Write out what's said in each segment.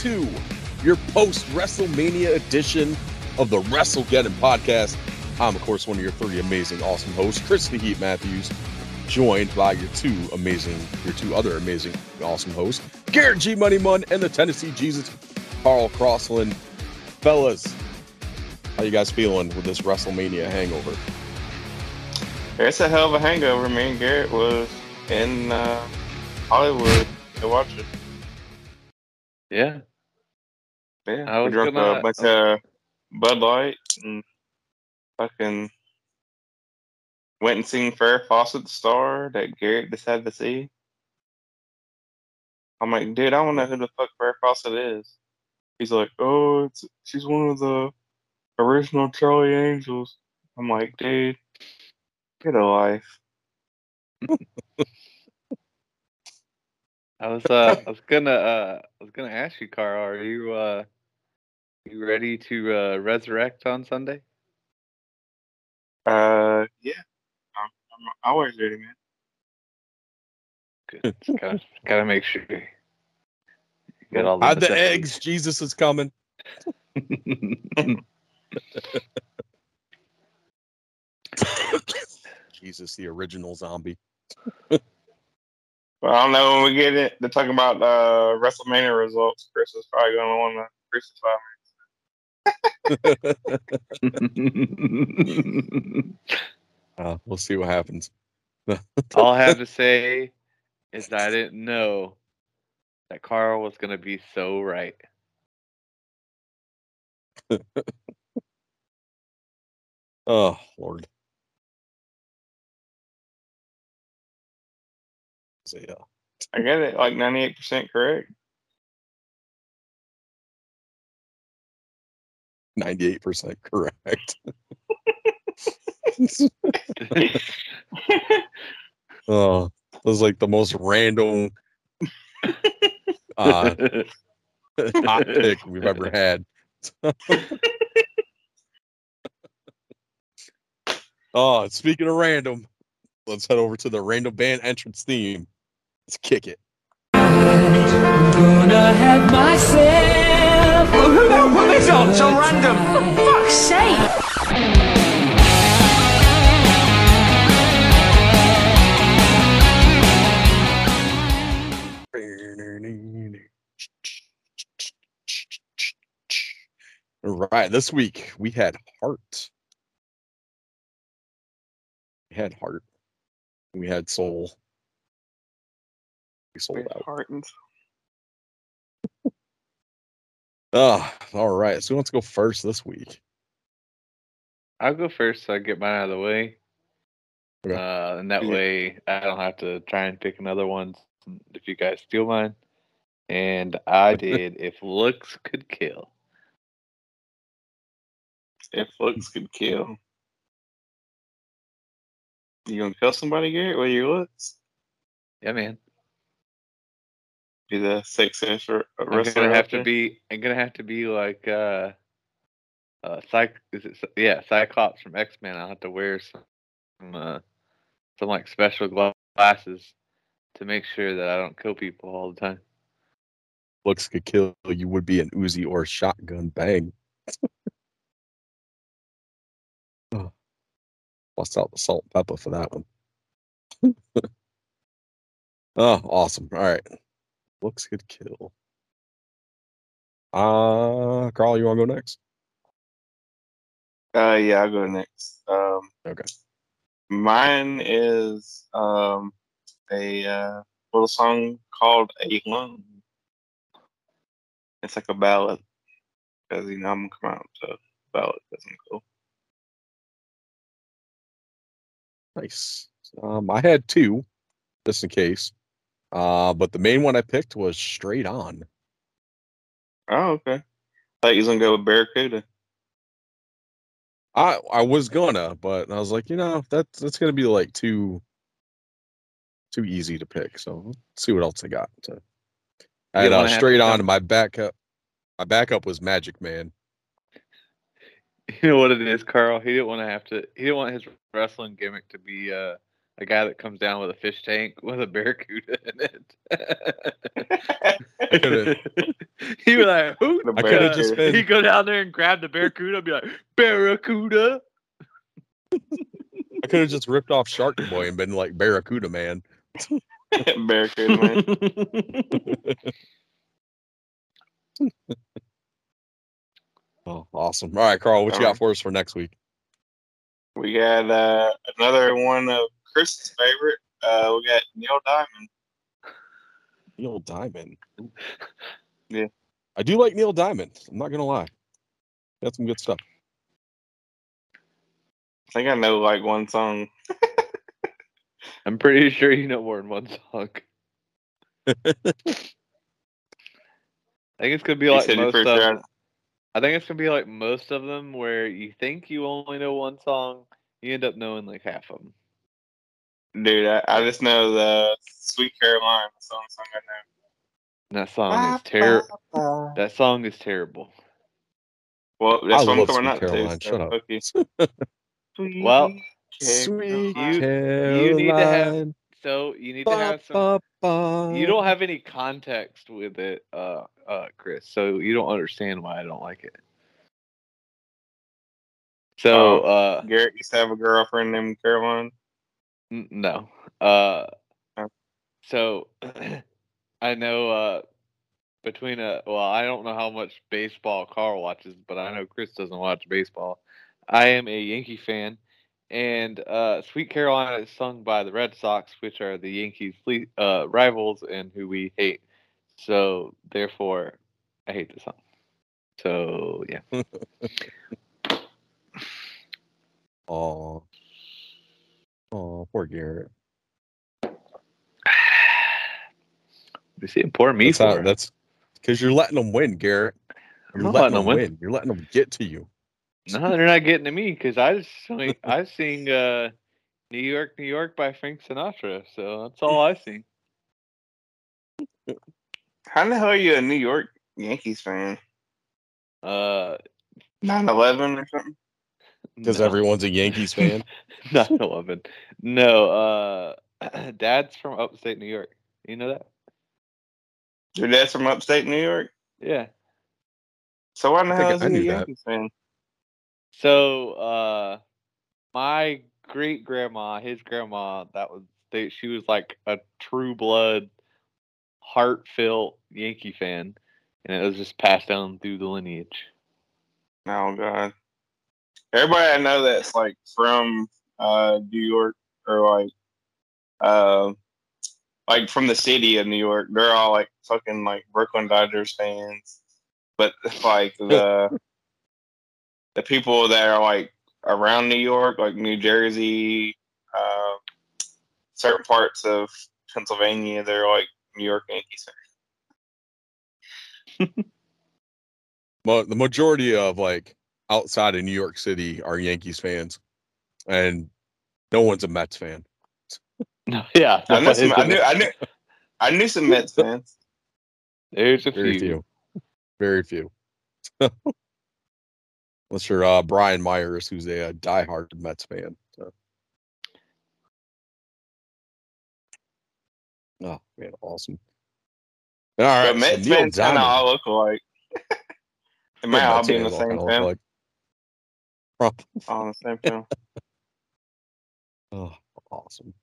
fans, welcome to your post WrestleMania edition of the WrestleGeddon podcast. I'm, of course, one of your three amazing, awesome hosts, Chris the Heat Matthews, joined by your two amazing, your two other amazing, awesome hosts, Garrett G Money Mun and the Tennessee Jesus, Carl Crossland. Fellas, how you guys feeling with this WrestleMania hangover? It's a hell of a hangover. Me and Garrett was in uh, Hollywood to watch it. Yeah. Yeah, I we was drunk gonna- a bunch of Bud Light and fucking went and seen Farrah Fawcett star that Garrett decided to see. I'm like, dude, I don't know who the fuck Farrah Fawcett is. He's like, oh, it's she's one of the original Charlie Angels. I'm like, dude, get a life. I was uh I was gonna uh I was gonna ask you, Carl, are you uh you ready to uh resurrect on Sunday? Uh, yeah, I'm, I'm always ready, man. Good. Gotta gotta make sure you get all Hide the eggs. Jesus is coming. Jesus, the original zombie. Well, I don't know when we get it to talk about uh, WrestleMania results. Chris is probably going to want to crucify me. Uh, we'll see what happens. all I have to say is that I didn't know that Carl was gonna be so right. Oh Lord. So yeah. I get it, like 98% correct. 98% correct. oh, it was like the most random uh hot pick we've ever had. oh, speaking of random, let's head over to the random band entrance theme. Let's kick it. Gonna have myself. Who the hell put this on? So random. For fuck's sake! All right, this week we had Heart. We had Heart. We had Soul. We sold Weird out. heart and- Ah, all right. So who wants to go first this week? I'll go first so I get mine out of the way. Okay. Uh, and that Yeah. way I don't have to try and pick another one if you guys steal mine. And I did if looks could kill. If looks could kill. You gonna kill somebody, Garrett, with your looks? Yeah, man. Be the sexiest r- I'm wrestler gonna have to be. I'm gonna have to be like uh, uh, Psych. Is it? Yeah, Cyclops from X Men. I'll have to wear some, some, uh, some like special gla- glasses to make sure that I don't kill people all the time. Looks could kill. You would be an Uzi or shotgun. Bang. oh. Bust out the salt and pepper for that one. oh, awesome. All right. Looks could kill. Uh Carl, you wanna go next? Uh, yeah, I'll go next. Um, Okay. mine is um a uh, little song called "Alone." It's like a ballad because you know I'm gonna come out to ballad I'm cool. Nice. Um, I had two, just in case. Uh, but the main one I picked was straight on. Oh, okay. Thought you was gonna go with Barracuda. I I was gonna, but I was like, you know, that's that's gonna be like too too easy to pick. So let's see what else I got. So I had uh, straight on. My backup, my backup was Magic Man. You know what it is, Carl? He didn't want to have to. He didn't want his wrestling gimmick to be uh, a guy that comes down with a fish tank with a barracuda in it. he was like, who? I coulda just been- He'd go down there and grab the barracuda and be like, Barracuda. I could have just ripped off Shark Boy and been like Barracuda Man. Barracuda man. Oh, awesome. All right, Carl, what you got for us for next week? We got uh, another one of Chris's favorite. Uh, we got Neil Diamond. Neil Diamond. Yeah. I do like Neil Diamond. I'm not gonna lie. That's some good stuff. I think I know like one song. I'm pretty sure you know more than one song. I think it's gonna be You like most of sure them. I think it's gonna be like most of them, where you think you only know one song, you end up knowing like half of them. Dude, I, I just know the Sweet Caroline. The only song I know. That song is terrible. That song is terrible. Well, that's I what I'm love coming Sweet out to. Caroline. so Shut up. fuck you. Sweet Well, Sweet You- Caroline. you need to have- So you need to have some. Ba, ba, You don't have any context with it, uh, uh, Chris. So you don't understand why I don't like it. So, Oh. uh, Garrett used to have a girlfriend named Caroline. N- No. Uh Oh. so I know uh between a well, I don't know how much baseball Carl watches, but I know Chris doesn't watch baseball. I am a Yankee fan and uh Sweet Carolina is sung by the Red Sox, which are the Yankees fle- uh rivals and who we hate. So therefore I hate the song. So yeah. Oh, oh, poor Garrett. You see poor me That's for how, that's because you're letting them win, Garrett. You're not letting letting them 'em win. win. You're letting them get to you. No, they're not getting to me because I just sing, I sing uh, "New York, New York" by Frank Sinatra. So that's all I sing. How the hell are you a New York Yankees fan? Uh, 9-11 or something? Because no, everyone's a Yankees fan. not eleven. No, uh, Dad's from upstate New York. You know that? Your dad's from upstate New York? Yeah. So why the I think hell is I he a knew that. Yankees fan? So, uh, my great grandma, his grandma, that was they, she was like a true blood, heartfelt Yankee fan, and it was just passed down through the lineage. Oh god. Everybody I know that's like from uh New York or like uh like from the city of New York, they're all like fucking like Brooklyn Dodgers fans. But like the the people that are like around New York, like New Jersey, uh, certain parts of Pennsylvania, they're like New York Yankees fans. But the majority of like outside of New York City are Yankees fans, and no one's a Mets fan. No, yeah, I, that some, I a- knew I knew I knew some Mets fans. There's a Very few. few. Very few. Unless you're uh, Brian Myers, who's a, uh diehard Mets fan. So. Oh man, awesome! All right, but Mets fans kind of all look alike. they might all Mets be in the same film. like- Prob- All the same film. Oh, awesome.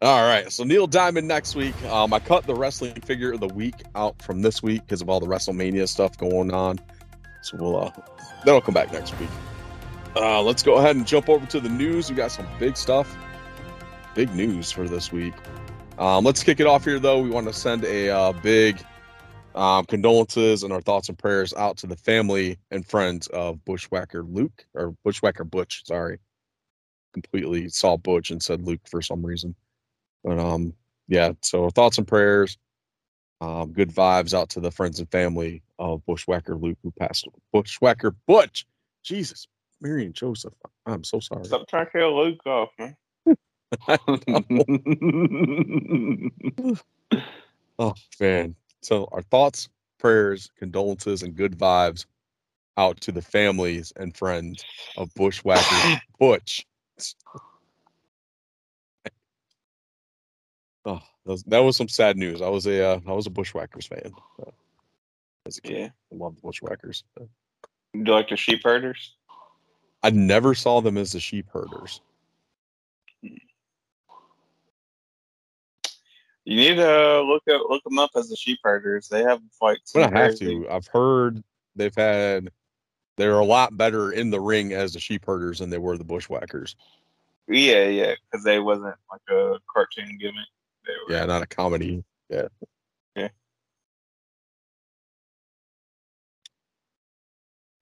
All right. So Neil Diamond next week. Um, I cut the wrestling figure of the week out from this week because of all the WrestleMania stuff going on. So we'll uh that'll come back next week. Uh let's go ahead and jump over to the news. We got some big stuff. Big news for this week. Um, let's kick it off here though. We want to send a uh, big um, condolences and our thoughts and prayers out to the family and friends of Bushwhacker Luke or Bushwhacker Butch, sorry completely saw Butch and said Luke for some reason. But um, yeah. So thoughts and prayers. Um, good vibes out to the friends and family of Bushwhacker Luke who passed. Bushwhacker Butch. Jesus, Mary and Joseph. I'm so sorry. Stop trying to kill Luke off, man. Oh man. So our thoughts, prayers, condolences, and good vibes out to the families and friends of Bushwhacker Butch. Oh, that was, that was some sad news. I was a uh, I was a Bushwhackers fan as a kid. Yeah. I loved Bushwhackers. Do you like the sheep herders? I never saw them as the sheep herders. You need to look at look them up as the sheep herders. They have like some gonna have to. I've heard they've had they're a lot better in the ring as the sheep herders than they were the Bushwhackers. Yeah, yeah, because they wasn't like a cartoon gimmick. They were, Yeah, not a comedy. Yeah. Yeah.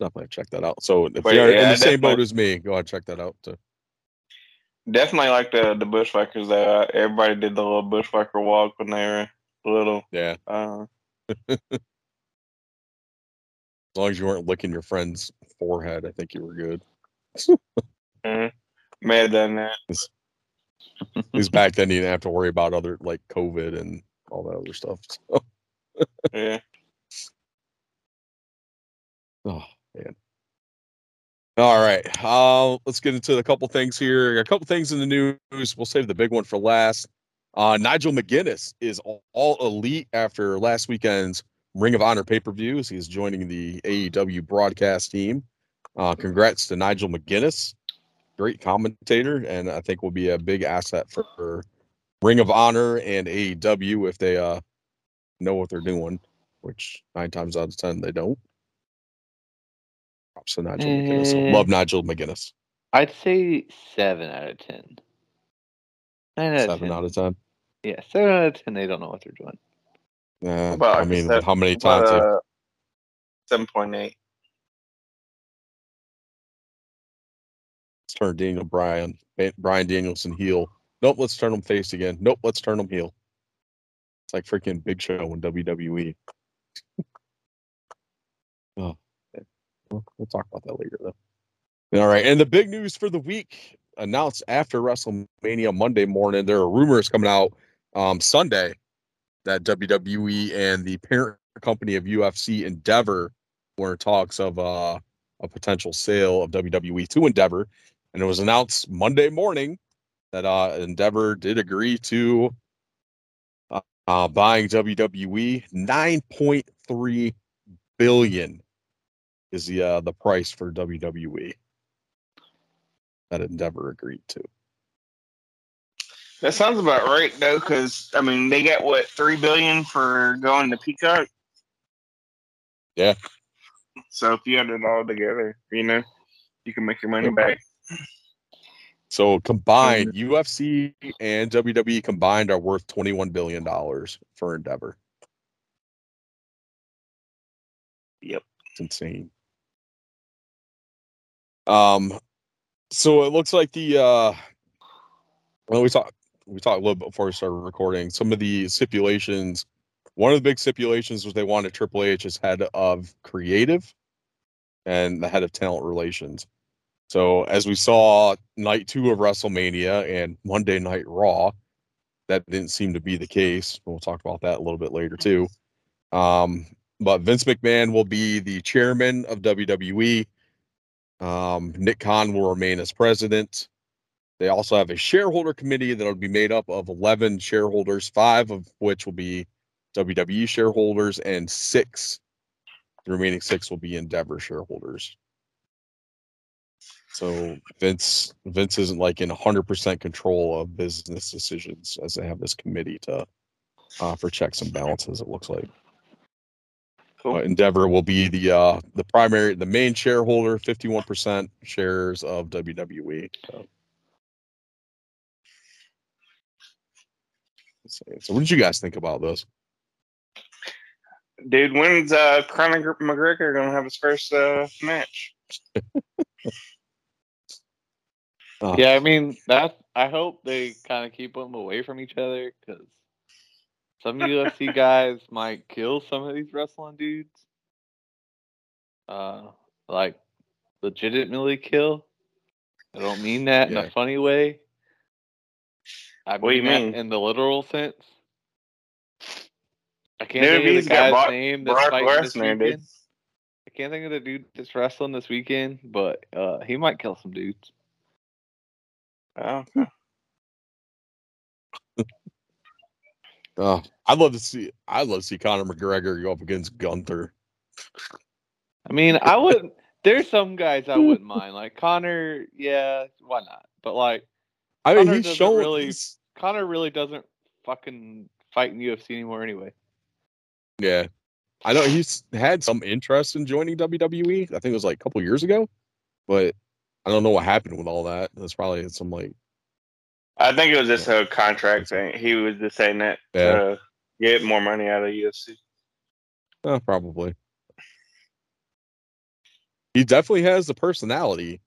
Definitely check that out. So if But you're in the same boat as me, go ahead and check that out too. Definitely like the the bushwhackers. That uh, everybody did the little bushwhacker walk when they were little. Yeah. Uh, As long as you weren't licking your friend's forehead, I think you were good. mhm. may have done that. Because back then you didn't have to worry about other like COVID and all that other stuff. So, Yeah. oh man. All right. Uh, let's get into a couple things here. A couple things in the news. We'll save the big one for last. Uh, Nigel McGuinness is all, elite after last weekend's Ring of Honor pay per views. He's joining the AEW broadcast team. Uh, congrats to Nigel McGuinness, great commentator, and I think will be a big asset for, for Ring of Honor and AEW if they uh, know what they're doing, which nine times out of ten they don't. Props to Nigel McGuinness. Eh. Love Nigel McGuinness. I'd say seven out of ten. Nine out of Seven ten. out of ten. Yeah, seven out of ten. They don't know what they're doing. Uh, about I mean, seven- how many times? uh, Seven point eight. let's turn Daniel Bryan, Ba- Bryan Danielson heel. Nope, let's turn him face again. Nope, let's turn him heel. It's like freaking Big Show in WWE. oh, okay. Well, we'll talk about that later, though. All right, and the big news for the week announced after WrestleMania Monday morning. There are rumors coming out um, Sunday that WWE and the parent company of UFC Endeavor were in talks of uh, a potential sale of WWE to Endeavor and it was announced Monday morning that uh, Endeavor did agree to uh, uh, buying WWE. Nine point three billion is the uh, the price for WWE that Endeavor agreed to. That sounds about right though, because I mean they got what three billion for going to Peacock. Yeah. So if you add it all together, you know, you can make your money back. So combined, UFC and WWE combined are worth twenty one billion dollars for Endeavor. Yep. It's insane. Um, so it looks like the uh, well, we talked we talked a little bit before we started recording. Some of the stipulations. One of the big stipulations was they wanted Triple H as head of creative and the head of talent relations. So as we saw night two of WrestleMania and Monday Night Raw, that didn't seem to be the case. We'll talk about that a little bit later too. Um, but Vince McMahon will be the chairman of WWE. Um, Nick Khan will remain as president. They also have a shareholder committee that will be made up of 11 shareholders, five of which will be WWE shareholders, and six, the remaining six will be Endeavor shareholders. So Vince Vince isn't like in 100% control of business decisions as they have this committee to uh, for checks and balances. It looks like. Cool. But Endeavor will be the uh, the primary, the main shareholder, 51% shares of WWE. So. So what did you guys think about this? Dude, when's uh Conor McGregor gonna have his first uh match? Uh, Yeah, I mean that. I hope they kind of keep them away from each other because some UFC guys might kill some of these wrestling dudes. Uh, like legitimately kill. I don't mean that in a funny way. I What do you that mean? in the literal sense. I can't Dude, think of the got guy's Brock- name that's Brock fighting this Lesnar, dude. weekend. I can't think of the dude that's wrestling this weekend, but uh, he might kill some dudes. Oh, okay. Uh, I'd love to see. I'd love to see Conor McGregor go up against Gunther. I mean, I wouldn't. There's some guys I wouldn't mind. Like Conor, yeah, why not? But like I mean, Conor he's shown. really- he's- Conor really doesn't fucking fight in UFC anymore anyway. yeah, I know he's had some interest in joining WWE. I think it was like a couple years ago, but I don't know what happened with all that. That's probably some like I think it was just a contract thing. He was just saying that Yeah. to get more money out of UFC. uh, probably. He definitely has the personality.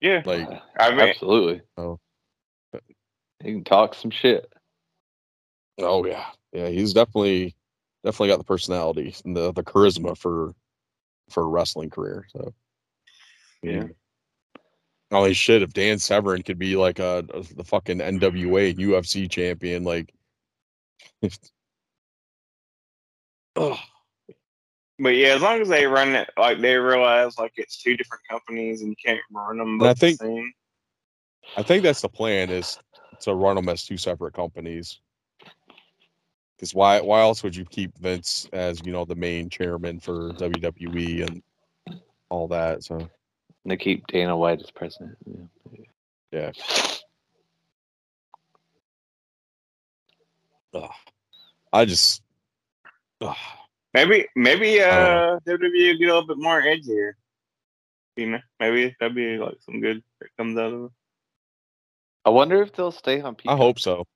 Yeah, Like, I mean, Absolutely. Oh. He can talk some shit. oh yeah, yeah, he's definitely definitely got the personality and the the charisma for for a wrestling career. So Yeah. Oh, Holy shit! If Dan Severn could be like a, a the fucking NWA UFC champion, like, oh, but yeah, as long as they run it, like they realize like it's two different companies and you can't run them. I the think- same. I think that's the plan is to run them as two separate companies. Because why why else would you keep Vince as you know the main chairman for WWE and all that? So And they keep Dana White as president. Yeah. yeah. Ugh. I just ugh. maybe maybe uh WWE would get a little bit more edgier. You know, maybe that'd be like some good that comes out of it. I wonder if they'll stay on I hope so.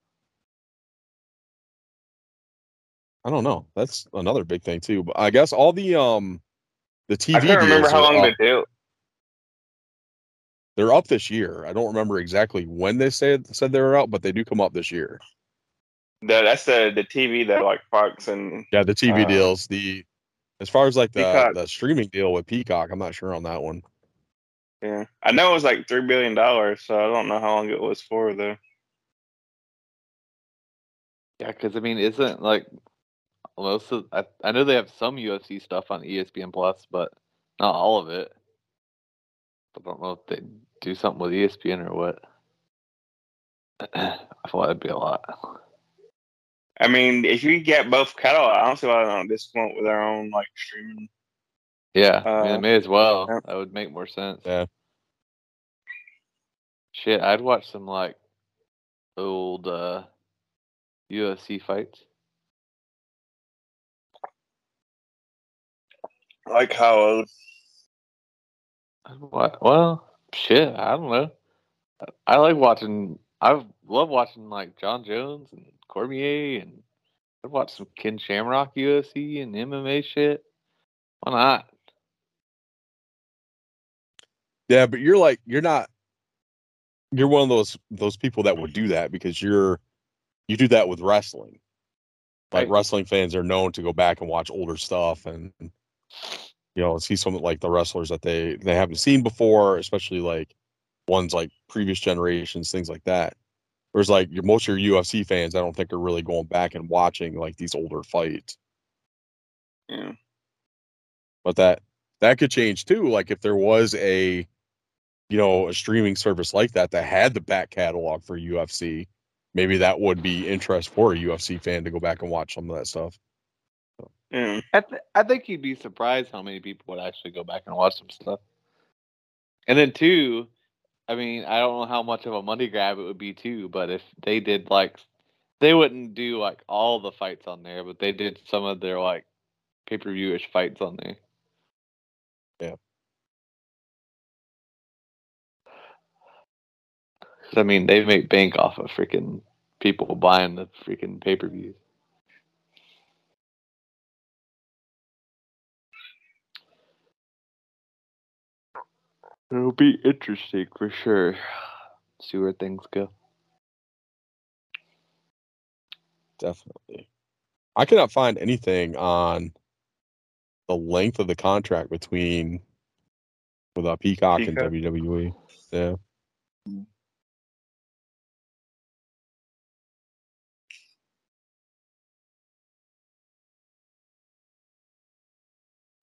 I don't know. That's another big thing too. But I guess all the um the TV I can't remember deals how are long up. the deal. They're up this year. I don't remember exactly when they said said they were out, but they do come up this year. The, that's the the TV that like Fox and Yeah, the TV Uh, deals. The as far as like the Peacock. the streaming deal with Peacock, I'm not sure on that one. yeah. I know it was like three billion dollars, so I don't know how long it was for though. Yeah, because I mean, isn't like most of I, I know they have some UFC stuff on ESPN Plus, but not all of it. I don't know if they do something with ESPN or what. I thought that'd be a lot. I mean, if you get both catalog, I don't see why they don't just come up with their own like streaming. Yeah, I mean, Uh, it may as well. yeah. That would make more sense. Yeah. Shit, I'd watch some like old uh UFC fights. Like how old? What? Well, shit, I don't know. I like watching. I love watching like Jon Jones and Cormier, and I'd watch some Ken Shamrock UFC and MMA shit. Why not? Yeah, but you're like you're not you're one of those those people that would do that because you're you do that with wrestling. Like Right. wrestling fans are known to go back and watch older stuff and you know see some of like the wrestlers that they they haven't seen before, especially like ones like previous generations, things like that. Whereas like your most of your UFC fans, I don't think are really going back and watching like these older fights. Yeah. but that that could change too like if there was a you know a streaming service like that that had the back catalog for UFC maybe that would be interest for a UFC fan to go back and watch some of that stuff Yeah. I th- I think you'd be surprised how many people would actually go back and watch some stuff. And then two, I mean, I don't know how much of a money grab it would be too, but if they did like, they wouldn't do like all the fights on there, but they did some of their like pay per view ish fights on there. Yeah. I mean, they make bank off of freaking people buying the freaking pay per views. It'll be interesting for sure. See where things go. definitely I cannot find anything on the length of the contract between with uh, Peacock, Peacock? and WWE yeah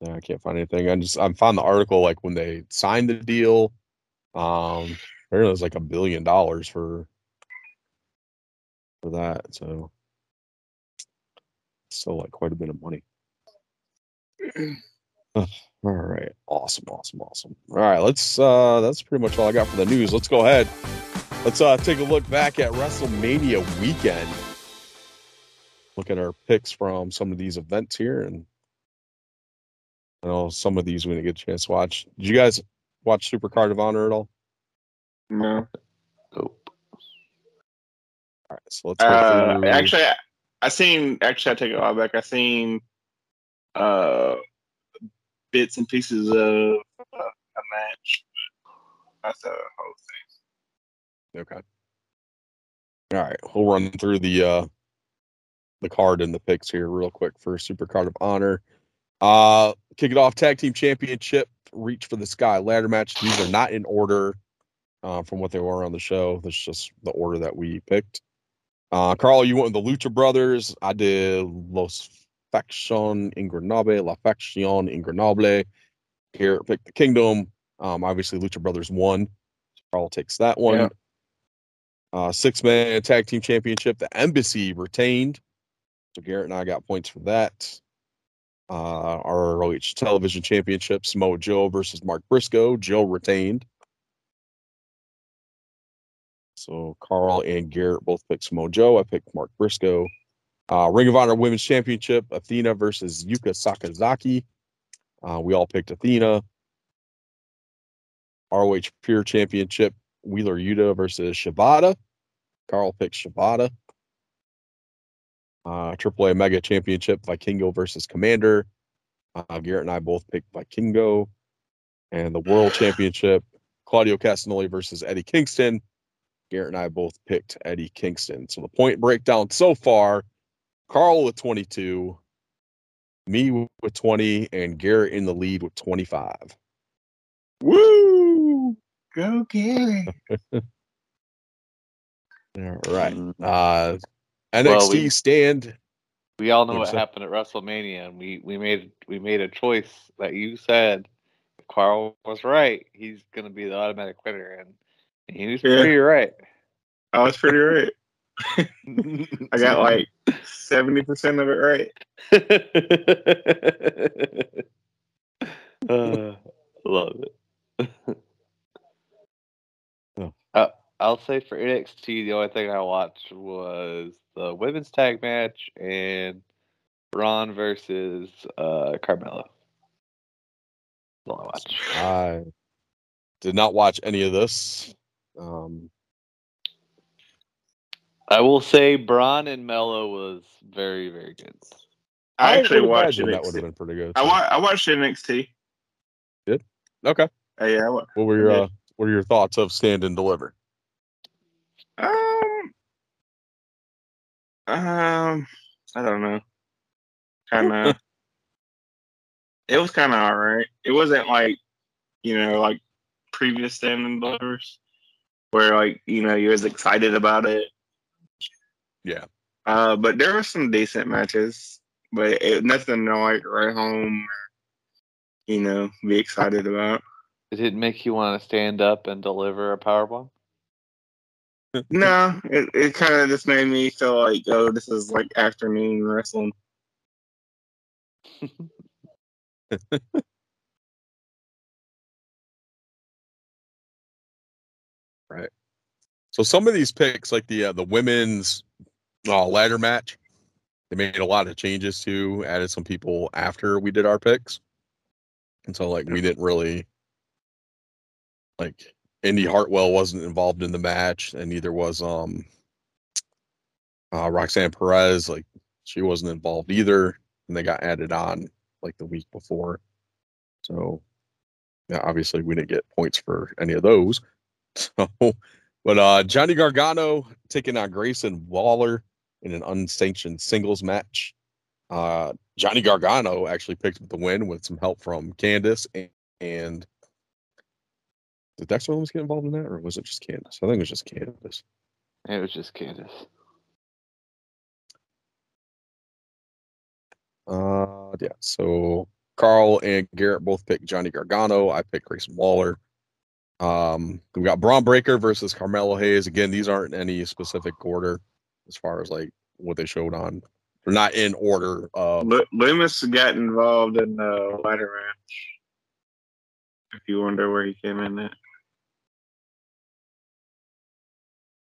Yeah, I can't find anything. I just I found the article like when they signed the deal. Um, apparently it was like a billion dollars for for that. So Still like quite a bit of money. All right. Awesome, awesome, awesome. All right, let's uh that's pretty much all I got for the news. Let's go ahead. Let's uh take a look back at WrestleMania weekend. Look at our picks from some of these events here and I know some of these we didn't get a chance to watch. Did you guys watch Super Card of Honor at all? No. Nope. All right, so let's Uh, actually, I, I seen. Actually, I take it all back. I seen uh bits and pieces of uh, a match. That's the whole thing. Okay. All right, we'll run through the uh the card and the picks here real quick for Super Card of Honor. Uh kick it off tag team championship, reach for the sky ladder match. These are not in order uh, from what they were on the show. That's just the order that we picked. Uh Carl, you went with the Lucha Brothers. I did Los Faction Ingranable, La Faction Ingranable. Here picked the Kingdom. Um obviously Lucha Brothers won. Carl takes that one. Yeah. Uh, six man tag team championship. The embassy retained. So Garrett and I got points for that. Uh, ROH television championship, Samoa Joe versus Mark Briscoe. Joe retained. So Carl and Garrett both picked Samoa Joe. I picked Mark Briscoe. Uh, Ring of Honor Women's Championship, Athena versus Yuka Sakazaki. Uh, we all picked Athena. ROH Pure Championship, Wheeler Yuta versus Shibata. Carl picked Shibata. Uh, AAA Mega Championship, Vikingo versus Komander. Uh, Garrett and I both picked Vikingo. And the World Championship, Claudio Castagnoli versus Eddie Kingston. Garrett and I both picked Eddie Kingston. So the point breakdown so far Carl with 22, me with 20, and Garrett in the lead with 25. Woo! Go Gary. All right. Mm, Uh, NXT Well, we- stand. We all know what happened at WrestleMania, and we we made we made a choice that you said. Carl was right. He's gonna be the automatic winner, and, and he was Yeah. pretty right. I was pretty right. I got like seventy percent of it right. uh, love it. Oh. uh, I'll say for NXT, the only thing I watched was the women's tag match and Bron versus uh, Carmelo. That's all I watched. I did not watch any of this. Um, I will say Bron and Melo was very, very good. I, actually would watched imagine that would have been pretty good. I, wa- I watched NXT. Good. Okay. Uh, yeah, I wa- What were your uh, what are your thoughts of stand and deliver? Um, um, I don't know. Kind of. it was kind of all right. It wasn't like, you know, like previous standing delivers, where like you know you was excited about it. Yeah. Uh, but there were some decent matches, but it, nothing to like right home, or, you know, be excited about. Did it make you want to stand up and deliver a powerbomb? No, it, it kind of just made me feel like, oh, this is like afternoon wrestling. Right. So some of these picks, like the uh, the women's uh, ladder match, they made a lot of changes to, added some people after we did our picks, and so like we didn't really like Indy Hartwell wasn't involved in the match, and neither was um uh, Roxanne Perez. Like she wasn't involved either, and they got added on like the week before. So yeah, obviously we didn't get points for any of those. So but uh Johnny Gargano taking on Grayson Waller in an unsanctioned singles match. Uh Johnny Gargano actually picked up the win with some help from Candice and, and did Dexter Williams get involved in that or was it just Candice? I think it was just Candice. It was just Candice. Uh yeah, so Carl and Garrett both picked Johnny Gargano. I picked Grayson Waller. Um, we got Bron Breakker versus Carmelo Hayes. Again, these aren't in any specific order as far as like what they showed on They're not in order. Uh, Lu- Lumis got involved in the ladder match. If you wonder where he came in at.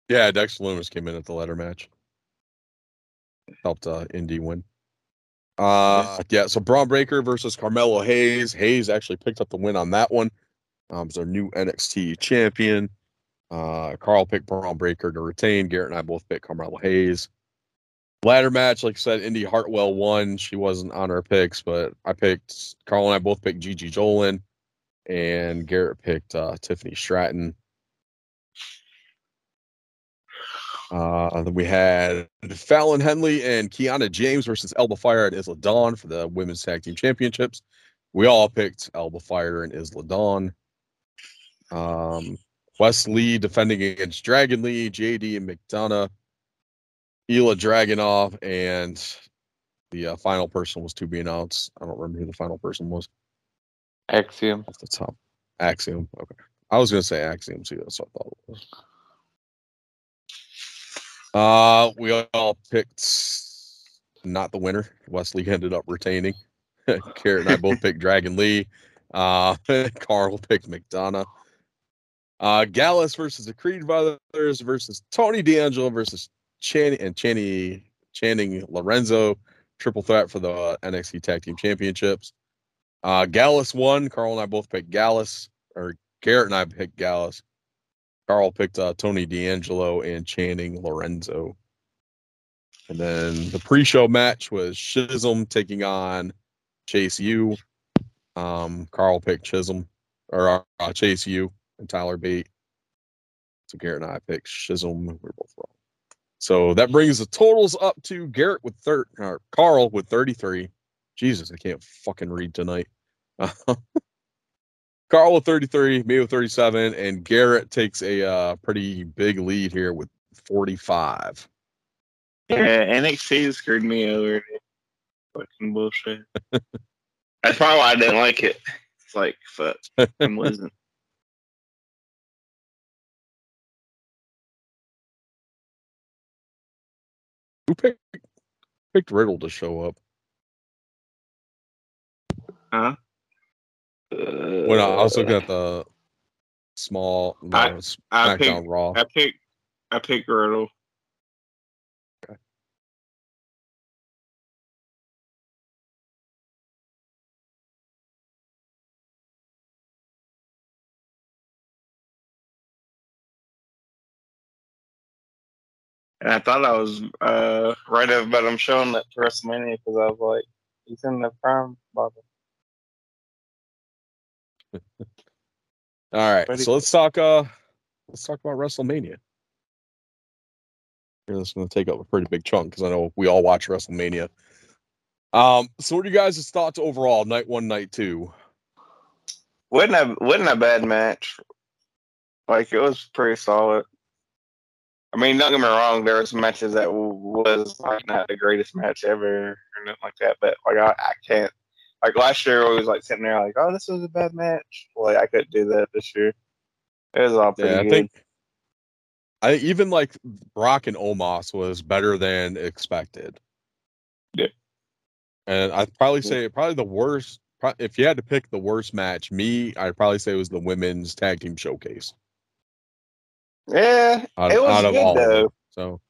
Yeah, Dexter Lumis came in at the ladder match. Helped uh, Indy win. Uh, yeah. So Bron Breakker versus Carmelo Hayes. Hayes actually picked up the win on that one. Um, our new NXT champion. Uh, Carl picked Bron Breakker to retain. Garrett and I both picked Carmelo Hayes. Ladder match, like I said, Indy Hartwell won. She wasn't on our picks, but I picked Carl and I both picked Gigi Dolin, and Garrett picked uh, Tiffany Stratton. Uh, then we had Fallon Henley and Kiana James versus Alba Fyre and Isla Dawn for the women's tag team championships. We all picked Alba Fyre and Isla Dawn. Um, Wes Lee defending against Dragon Lee, JD and McDonagh, Ilja Dragunov, and the uh, final person was to be announced. I don't remember who the final person was Axiom. off the top. Axiom. Okay. I was gonna say Axiom too. That's what I thought it was. Uh, we all picked not the winner. Wes Lee ended up retaining. Garrett and I both picked Dragon Lee. Uh, Carl picked McDonagh. Uh, Gallus versus the Creed Brothers versus Tony D'Angelo versus Channing and Channing Channing Lorenzo. Triple threat for the uh, NXT Tag Team Championships. Uh, Gallus won. Carl and I both picked Gallus, or Garrett and I picked Gallus. Carl picked uh, Tony D'Angelo and Channing Lorenzo. And then the pre-show match was Schism taking on Chase U. Um, Carl picked Schism or uh, Chase U and Tyler Bate. So Garrett and I picked Schism. We're both wrong. So that brings the totals up to Garrett with thir- or Carl with 33. Jesus, I can't fucking read tonight. Carl with 33, me with 37, and Garrett takes a uh, pretty big lead here with 45. Yeah, NXT screwed me over. Fucking bullshit. That's probably why I didn't like it. It's like, fuck, I'm losing. Who picked picked Riddle to show up? Huh? When I, I was looking at the small no, I- it's I SmackDown picked, Raw. I picked, I picked Riddle. And I thought I was uh, right up, but I'm showing that to WrestleMania because I was like, he's in the prime bubble. All right, Pretty so let's talk. Uh, let's talk about WrestleMania. Here, This is going to take up a pretty big chunk because I know we all watch WrestleMania. Um, so what are you guys' thoughts overall? Night one, night two. wasn't a wasn't a bad match. Like it was pretty solid. I mean, don't get me wrong. There were some matches that was like not the greatest match ever or nothing like that. But like I, I can't. Like last year, I was like sitting there like, oh, this was a bad match. Like I couldn't do that this year. It was all pretty Yeah, I good. think. I even like Brock and Omos was better than expected. Yeah. And I'd probably say probably the worst. If you had to pick the worst match, me, I'd probably say it was the women's tag team showcase. yeah, Out, it was out of good all though. them. So,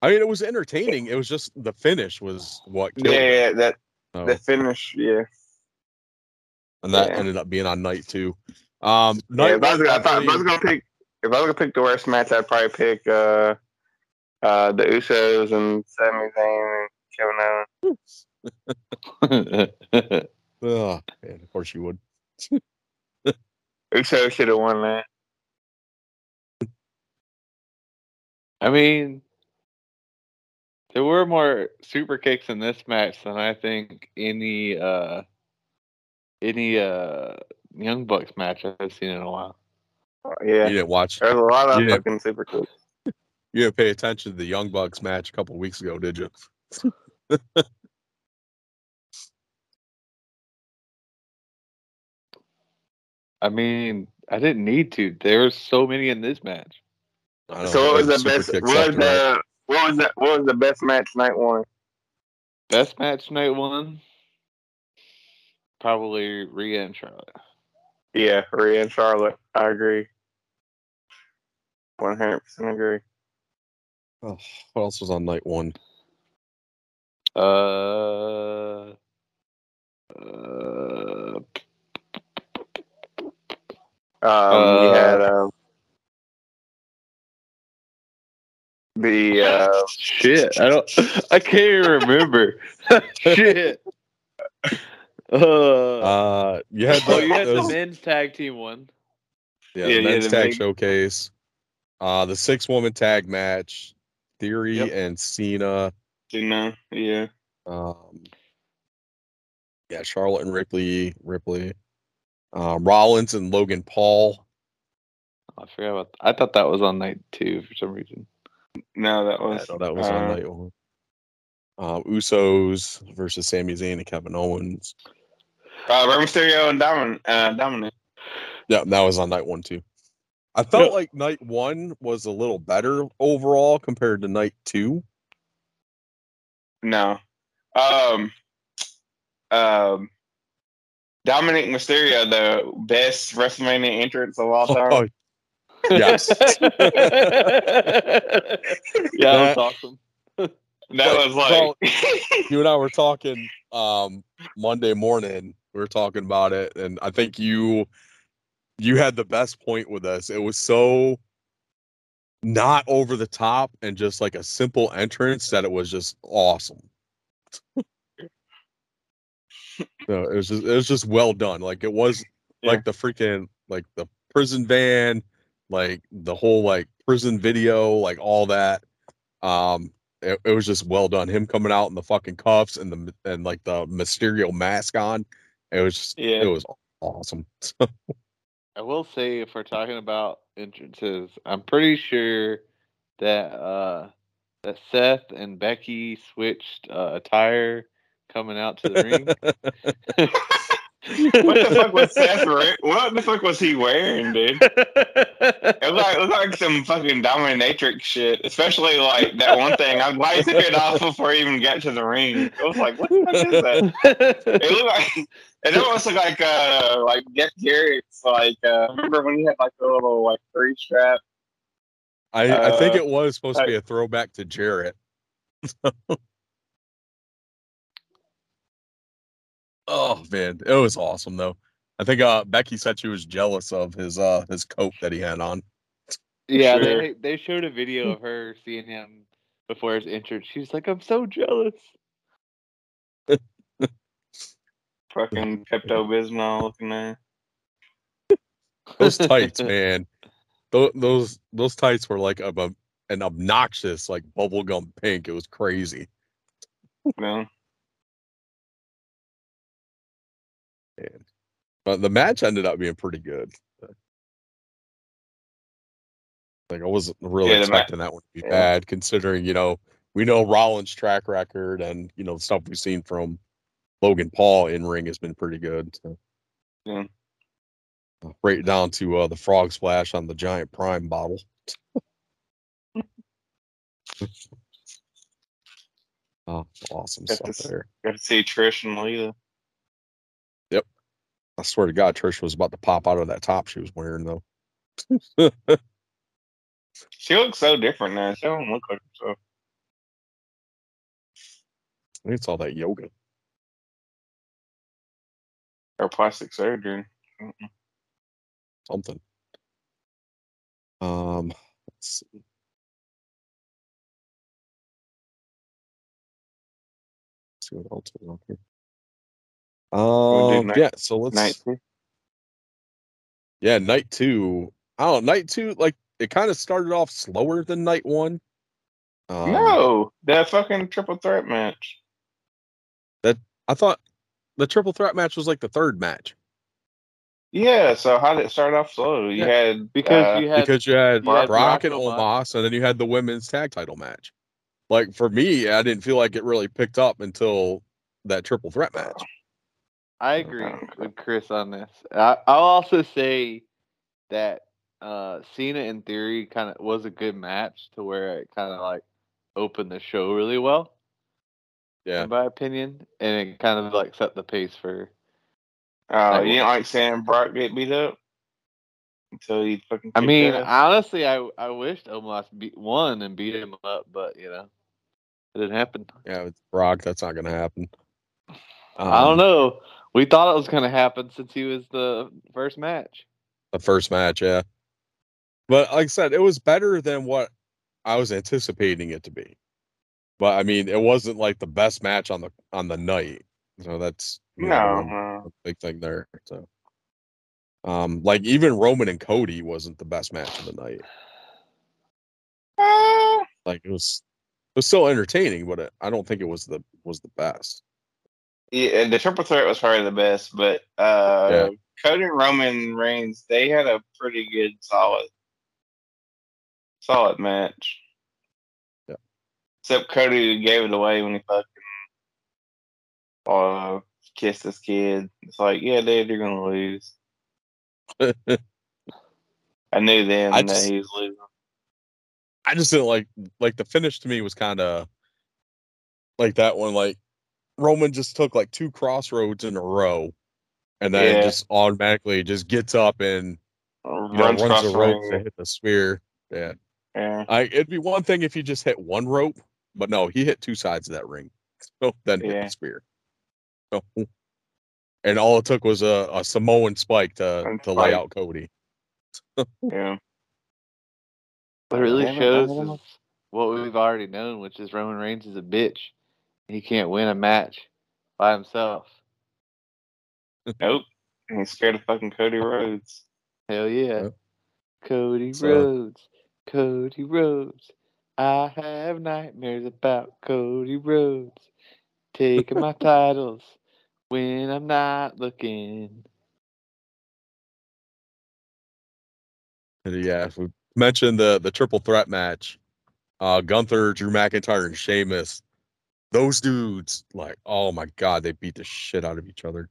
I mean, it was entertaining. It was just the finish was what killed Yeah, it. yeah, that So- the finish. Yeah, and that yeah. ended up being on night two. Um, yeah. night If I, was, gonna- I thought, if I was gonna pick, if I was gonna pick the worst match, I'd probably pick uh, uh, the Usos and Sami Zayn and Kevin Owens. oh, man, of course you would. Usos should have won that. I mean, there were more super kicks in this match than I think any uh any uh Young Bucks match I've seen in a while. Yeah, You didn't watch. there's a lot of Yeah. fucking super kicks. You didn't pay attention to the Young Bucks match a couple weeks ago, did you? I mean, I didn't need to. There was so many in this match. So know, what was the best? What left right. the what was the what was the best match night one? Best match night one. Probably Rhea and Charlotte. Yeah, Rhea and Charlotte. I agree. One hundred percent agree. Oh, what else was on night one? Uh, uh, Um, we Uh, had um, the uh, shit. I don't. I can't even remember. shit. Uh, Uh, you had the, oh, you had the those- men's tag team one. yeah, yeah, the yeah, men's the tag big- showcase. Uh, the six woman tag match. Theory Yep. and Cena. Cena, yeah, Um, yeah, Charlotte and Ripley. Ripley. Um, Rollins and Logan Paul. I forgot about. I thought that was on night two for some reason. No, that was that was uh, on night one. Um, Usos versus Sami Zayn and Kevin Owens. uh, Rey Mysterio and Domin- uh, Dominic. Yeah, that was on night one too. I felt Yeah. like night one was a little better overall compared to night two. No, um, um, Dominic Mysterio, the best WrestleMania entrance of all time. Oh, yes. yeah, that's awesome. that was like, you and I were talking um Monday morning. We were talking about it, and I think you you had the best point with us. It was so not over the top and just like a simple entrance that it was just awesome. no, it was just it was just well done. Like it was Yeah. like the freaking like the prison van, like the whole like prison video, like all that. Um it, it was just well done. Him coming out in the fucking cuffs and the and like the Mysterio mask on. It was just Yeah. it was awesome. I will say, if we're talking about entrances, I'm pretty sure that uh, that Seth and Becky switched uh, attire coming out to the ring. what the fuck was Seth? Wearing? What the fuck was he wearing, dude? It looked like, it looked like some fucking dominatrix shit. Especially like that one thing. I'm glad he took it off before he even got to the ring. I was like, what the fuck is that? It looked like it almost looked like uh like Jeff Jarrett's like uh remember when he had like a little like three strap? I, I think Uh, it was supposed to be a throwback to Jarrett. oh man, it was awesome though. I think uh Becky said she was jealous of his uh his coat that he had on. yeah, Sure. they they showed a video of her seeing him before his entrance. She's like, "I'm so jealous." Fucking Pepto Bismol looking there. Those tights, man. Those those those tights were like of a, an obnoxious like bubblegum pink. It was crazy. No. Man. But the match ended up being pretty good. Like I wasn't really Yeah, expecting that one to be yeah. bad, considering you know we know Rollins' track record and you know the stuff we've seen from Logan Paul in ring has been pretty good. So. Yeah. Right down to uh, the frog splash on the giant prime bottle. oh, awesome Got stuff this- there. Got to see Trish and Lita. I swear to God, Trish was about to pop out of that top she was wearing though. She looks so different now. She don't look like herself. I think it's all that yoga. Or plastic surgery. something. Um, let's see. Let's see what else is on here. Wanna Um, night- yeah. So let's. Night two. Yeah, night two. I don't. know, Night two, like it kind of started off slower than night one. Um, no, that fucking triple threat match. That I thought the triple threat match was like the third match Yeah, so how did it start off slow? You Yeah, had Because uh, you had because you had you had Brock and Omos. Omos, and then you had the women's tag title match. Like for me, I didn't feel like it really picked up until that triple threat match. I agree with Chris on this. I, I'll also say that uh, Cena in theory kind of was a good match to where it kind of like opened the show really well. Yeah. in my opinion, and it kind of like set the pace for. Oh, Like- you didn't like seeing Brock get beat up until he fucking. I mean, honestly, I I wished Omos beat won and beat him up, but you know, it didn't happen. Yeah, with Brock, that's not gonna happen. I Um, don't know. We thought it was going to happen since he was the first match. The first match, yeah. But like I said, it was better than what I was anticipating it to be. But I mean, it wasn't like the best match on the on the night. So that's you know, no, no. big thing there. So um like even Roman and Cody wasn't the best match of the night. Like it was it was still entertaining, but it, I don't think it was the was the best. Yeah, the triple threat was probably the best, but uh, Yeah. Cody Roman Reigns they had a pretty good, solid, solid match. Yeah. Except Cody gave it away when he fucking uh, kissed his kid. It's like, yeah, dude, you're gonna lose. I knew then I that just- he was losing. I just didn't like like the finish to me was kind of like that one. Like Roman just took like two Cross Rhodes in a row, and then Yeah. just automatically just gets up and uh, you know, Runs runs across the the ropes to hit the spear. Yeah, Yeah. I it'd be one thing if he just hit one rope, but no, he hit two sides of that ring, so then hit Yeah. the spear. So, and all it took was a, a Samoan spike to And to lay out Cody. Yeah. What it really Damn it, I shows don't know. is what we've already known, which is Roman Reigns is a bitch. He can't win a match by himself. Nope. And he's scared of fucking Cody Rhodes. Hell yeah. Yep. Cody So- Rhodes. Cody Rhodes. I have nightmares about Cody Rhodes. Taking my titles when I'm not looking. Yeah, if we mentioned the the triple threat match, uh Gunther, Drew McIntyre, and Sheamus. Those dudes, like, oh my god, they beat the shit out of each other.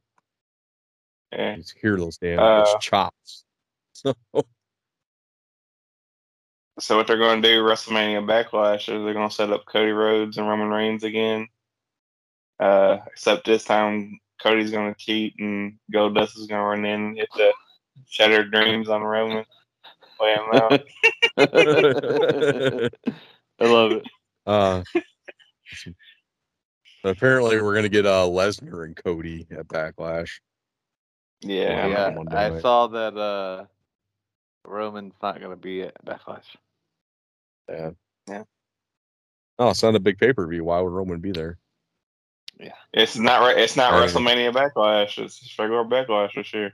Yeah. You just hear those damn Uh, those chops. So So what they're going to do WrestleMania Backlash is they're going to set up Cody Rhodes and Roman Reigns again. Uh, except this time Cody's going to cheat and Goldust is going to run in and hit the Shattered Dreams on Roman. Play him out. I love it. uh apparently we're gonna get uh Lesnar and Cody at Backlash. Yeah. Yeah. yeah, I saw that uh Roman's not going to be at Backlash. Yeah. Yeah. Oh, it's not a big pay per view. Why would Roman be there? Yeah, it's not right. It's not Right. WrestleMania Backlash. It's just regular Backlash this year.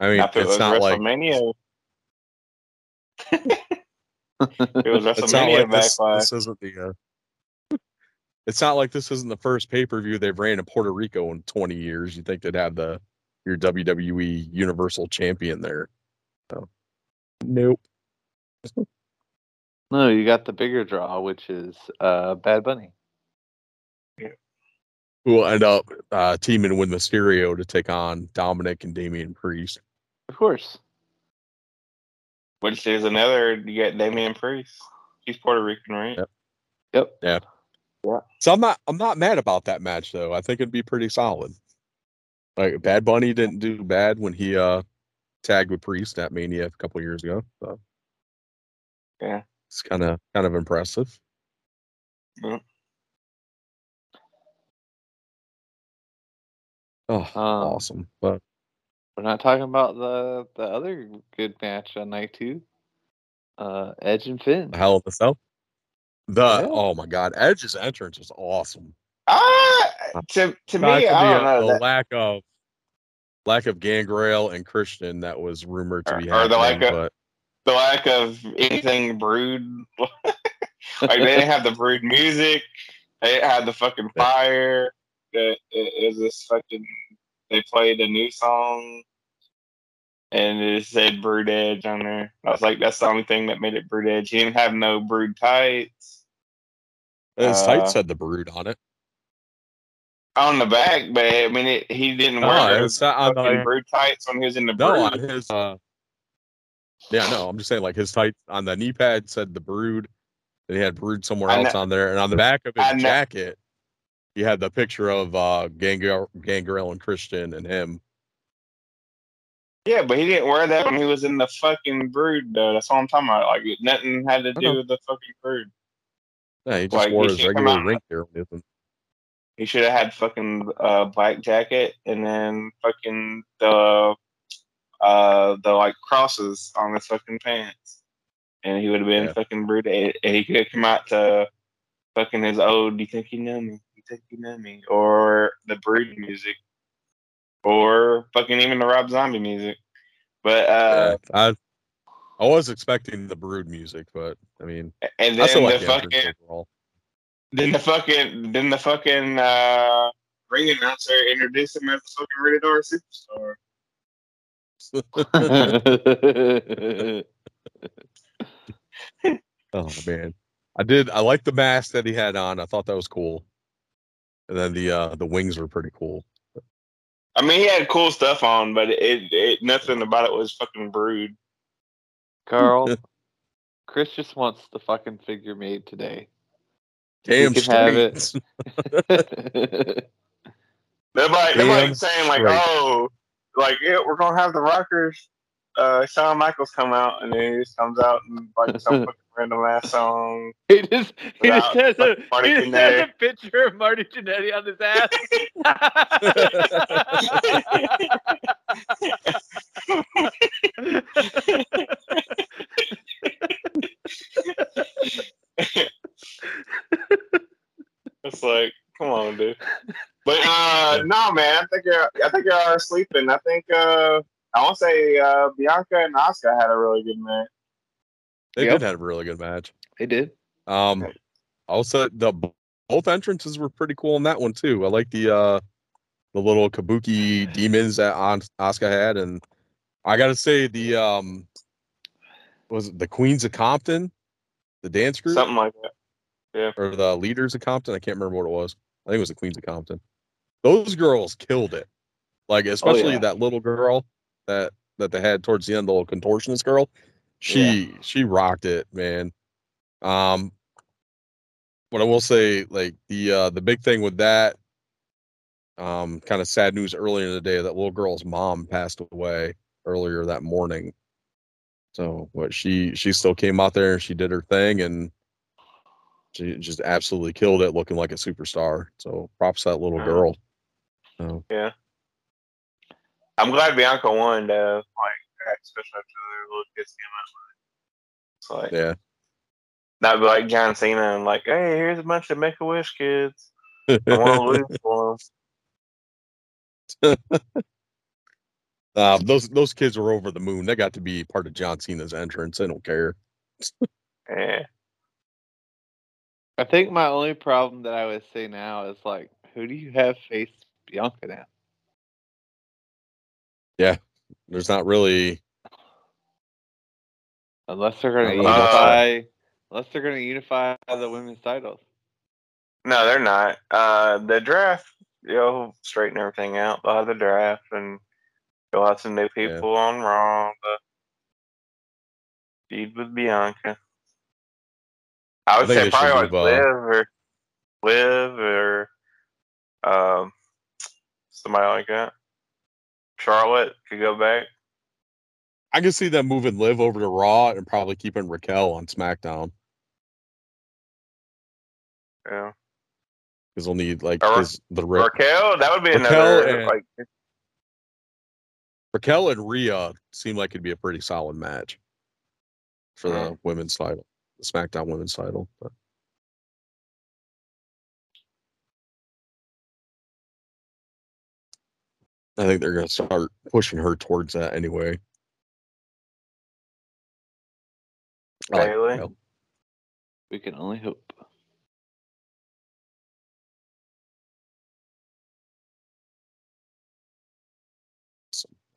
I mean, Not if it it's was not like WrestleMania. It was it's not WrestleMania like this, this isn't the. Uh, it's not like this isn't the first pay per view they've ran in Puerto Rico in 20 years. You think they'd have the your WWE Universal Champion there? So, nope. No, you got the bigger draw, which is uh Bad Bunny. Who will end up uh, teaming with Mysterio to take on Dominic and Damian Priest. Of course. Which is another. You got Damian Priest. He's Puerto Rican, right? Yep. Yep. So I'm not I'm not mad about that match though. I think it'd be pretty solid. Like Bad Bunny didn't do bad when he uh tagged with Priest at Mania a couple years ago. So Yeah. it's kind of kind of impressive. Yeah. Oh, Um, awesome! But We're not talking about the the other good match on night two. Uh Edge and Finn. hell in the cell. The Yeah. oh my god, Edge's entrance was awesome. Ah, to to me, Aside I the, don't uh, know the that. lack of lack of Gangrel and Christian that was rumored to Or- be or the happening, lack of- the lack of anything brood. like they didn't have the brood music. They didn't the fucking fire. It, it, it was this fucking. They played a new song, and it said Brood Edge on there. I was like, that's the only thing that made it Brood Edge. He didn't have no Brood tights his uh, tights had the brood on it. on the back, but I mean, it, he didn't No, wear it's the on fucking the- Brood tights when he was in the No, Brood. on his uh Yeah, no, I'm just saying like his tight on the knee pad said the brood. Then he had brood somewhere I else know- on there. And on the back of his I know- jacket, you had the picture of uh Gangrel, Gangrel and Christian and him. Yeah, but he didn't wear that when he was in the fucking brood though. That's all I'm talking about. Like nothing had to do with the fucking brood. Yeah, he just Like, wore his should regular rink gear with him. He should have had fucking uh black jacket and then fucking the uh the like crosses on his fucking pants. And he would have been Yeah. fucking brood and he could have come out to fucking his old Do you think you know me? You think you know me? Or the brood music. Or fucking even the Rob Zombie music. But uh Yeah, I I was expecting the brood music, but I mean, and I then still the like the fucking overall. then the fucking then the fucking uh ring announcer introduced him as the fucking rated R superstar. Oh man, I did. I like the mask that he had on. I thought that was cool. And then the uh the wings were pretty cool. I mean, he had cool stuff on, but it, it nothing about it was fucking brood. Carl, Chris just wants the fucking figure made today. Damn can have it. straight. Nobody, Damn nobody's saying like, straight. oh, like yeah, we're gonna have the Rockers. Uh, Shawn Michaels come out, and then he just comes out and like some fucking random ass song. he just he just has a Marty he just has a picture of Marty Jannetty on his ass. It's like, come on, dude. But uh, no, man, I think you're, I think you are sleeping. I think uh, I want to say uh, Bianca and Asuka had a really good match. They Yep. did have a really good match. They did. Um, also the both entrances were pretty cool in that one too. I like the uh the little kabuki demons that An- Asuka had, and I gotta say the um was it the Queens of Compton, the dance group Something like that. Yeah, or the leaders of Compton. I can't remember what it was. I think it was the Queens of Compton. Those girls killed it. Like especially yeah. that little girl that that they had towards the end, the little contortionist girl. She she rocked it, man. Um what I will say, like the uh the big thing with that, um, kind of sad news earlier in the day that little girl's mom passed away earlier that morning. So what she she still came out there and she did her thing and she just absolutely killed it, looking like a superstar. So props to that little Wow. girl. So, Yeah, I'm glad Bianca won, though. Like, especially after their little kids came out. It's like yeah. not be like John Cena and like, hey, here's a bunch of Make a Wish kids. I want to lose for them. Uh, those those kids were over the moon. They got to be part of John Cena's entrance. They don't care. Yeah. I think my only problem that I would say now is like, who do you have face Bianca now? Yeah, there's not really. Unless they're going to Uh, unify, unless they're going to unify the women's titles. No, they're not. Uh, the draft, you'll straighten everything out. They'll have the draft and have some new people on Raw. Feud with Bianca. I would I say probably like Liv or Liv or um, somebody like that. Charlotte could go back. I can see them moving Liv over to Raw and probably keeping Raquel on SmackDown Yeah. because they'll need like 'cause the Ra- Raquel, that would be Raquel another and- like Raquel and Rhea seem like it'd be a pretty solid match for the Mhm. women's title, the SmackDown women's title. But I think they're gonna start pushing her towards that anyway. I like We can only hope.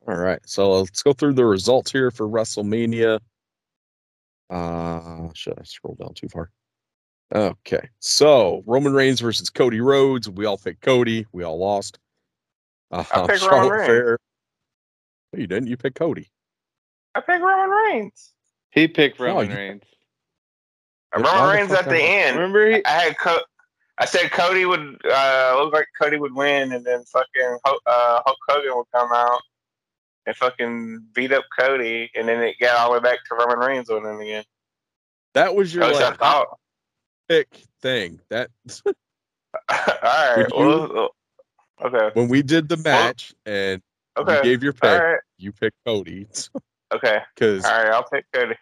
All right, so let's go through the results here for WrestleMania. Uh, should I scroll down too far? Okay, so Roman Reigns versus Cody Rhodes. We all picked Cody. We all lost. Uh, I picked Roman Charlotte Reigns. No, you didn't. You picked Cody. I pick Roman Reigns. He picked Roman you- Reigns. Why Roman Reigns at the I- end. Remember he? I had Co- I said Cody would uh, look like Cody would win, and then fucking Hulk, uh, Hulk Hogan would come out and fucking beat up Cody, and then it got all the way back to Roman Reigns winning again. That was your That's what I like thought. pick thing. That all right. You- Well, okay. when we did the match and you gave your pick, right. you picked Cody Okay. because All right. I'll pick Cody.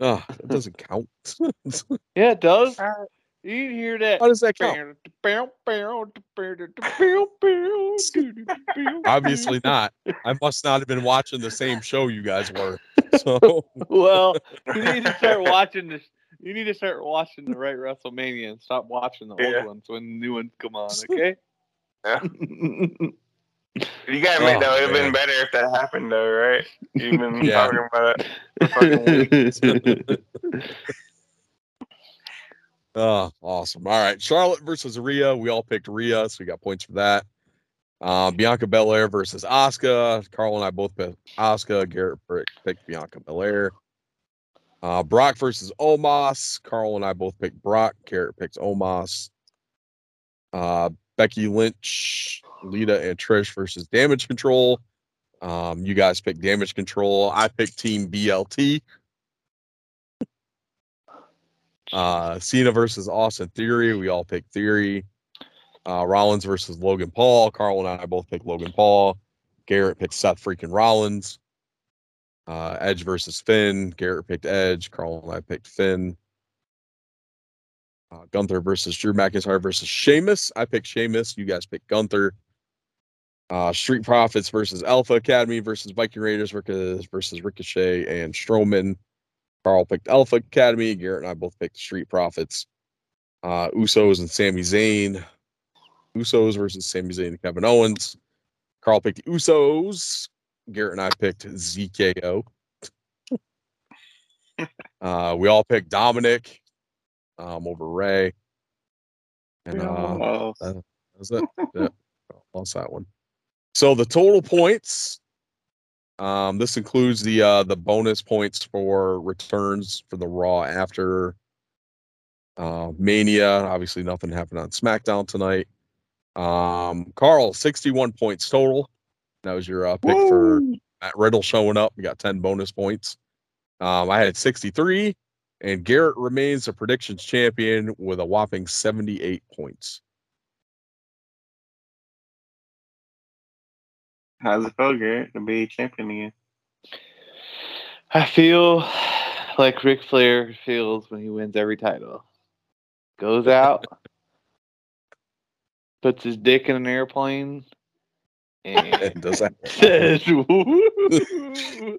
Oh, that doesn't count. yeah, it does. Uh, you didn't hear that. How does that count? Obviously not. I must not have been watching the same show you guys were. So Well, you need to start watching this. You need to start watching the right WrestleMania and stop watching the Yeah. old ones when the new ones come on. Okay. Yeah. You gotta admit Oh, though, it'd have been better if that happened though, right? You've been Yeah. talking about it for fucking weeks. Oh, awesome. All right. Charlotte versus Rhea. We all picked Rhea, so we got points for that. Uh, Bianca Belair versus Asuka. Carl and I both picked Asuka. Garrett pick- picked Bianca Belair. Uh, Brock versus Omos. Carl and I both picked Brock. Garrett picks Omos. Uh, Becky Lynch, Lita, and Trish versus Damage Control. Um, you guys picked Damage Control. I picked Team BLT. Uh, Cena versus Austin Theory. We all picked Theory. Uh, Rollins versus Logan Paul. Carl and I both picked Logan Paul. Garrett picked Seth freaking Rollins. Uh, Edge versus Finn. Garrett picked Edge. Carl and I picked Finn. Uh, Gunther versus Drew McIntyre versus Sheamus. I picked Sheamus. You guys picked Gunther. Uh, Street Profits versus Alpha Academy versus Viking Raiders versus, Ricochet and Strowman. Carl picked Alpha Academy. Garrett and I both picked Street Profits. Uh, Usos and Sami Zayn. Usos versus Sami Zayn and Kevin Owens. Carl picked Usos. Garrett and I picked ZKO. uh, we all picked Dominic um, over Rey. And uh, Oh, that's it. Yeah, lost that one. So the total points. Um, this includes the uh, the bonus points for returns for the Raw after uh, Mania. Obviously, nothing happened on SmackDown tonight. Um, Carl, sixty-one points total. That was your uh, pick for Matt Riddle showing up. We got ten bonus points. Um, I had sixty-three, and Garrett remains the predictions champion with a whopping seventy-eight points. how's it feel, Garrett, to be champion again? I feel like Ric Flair feels when he wins every title. Goes out, puts his dick in an airplane, and And does that says, "Woo."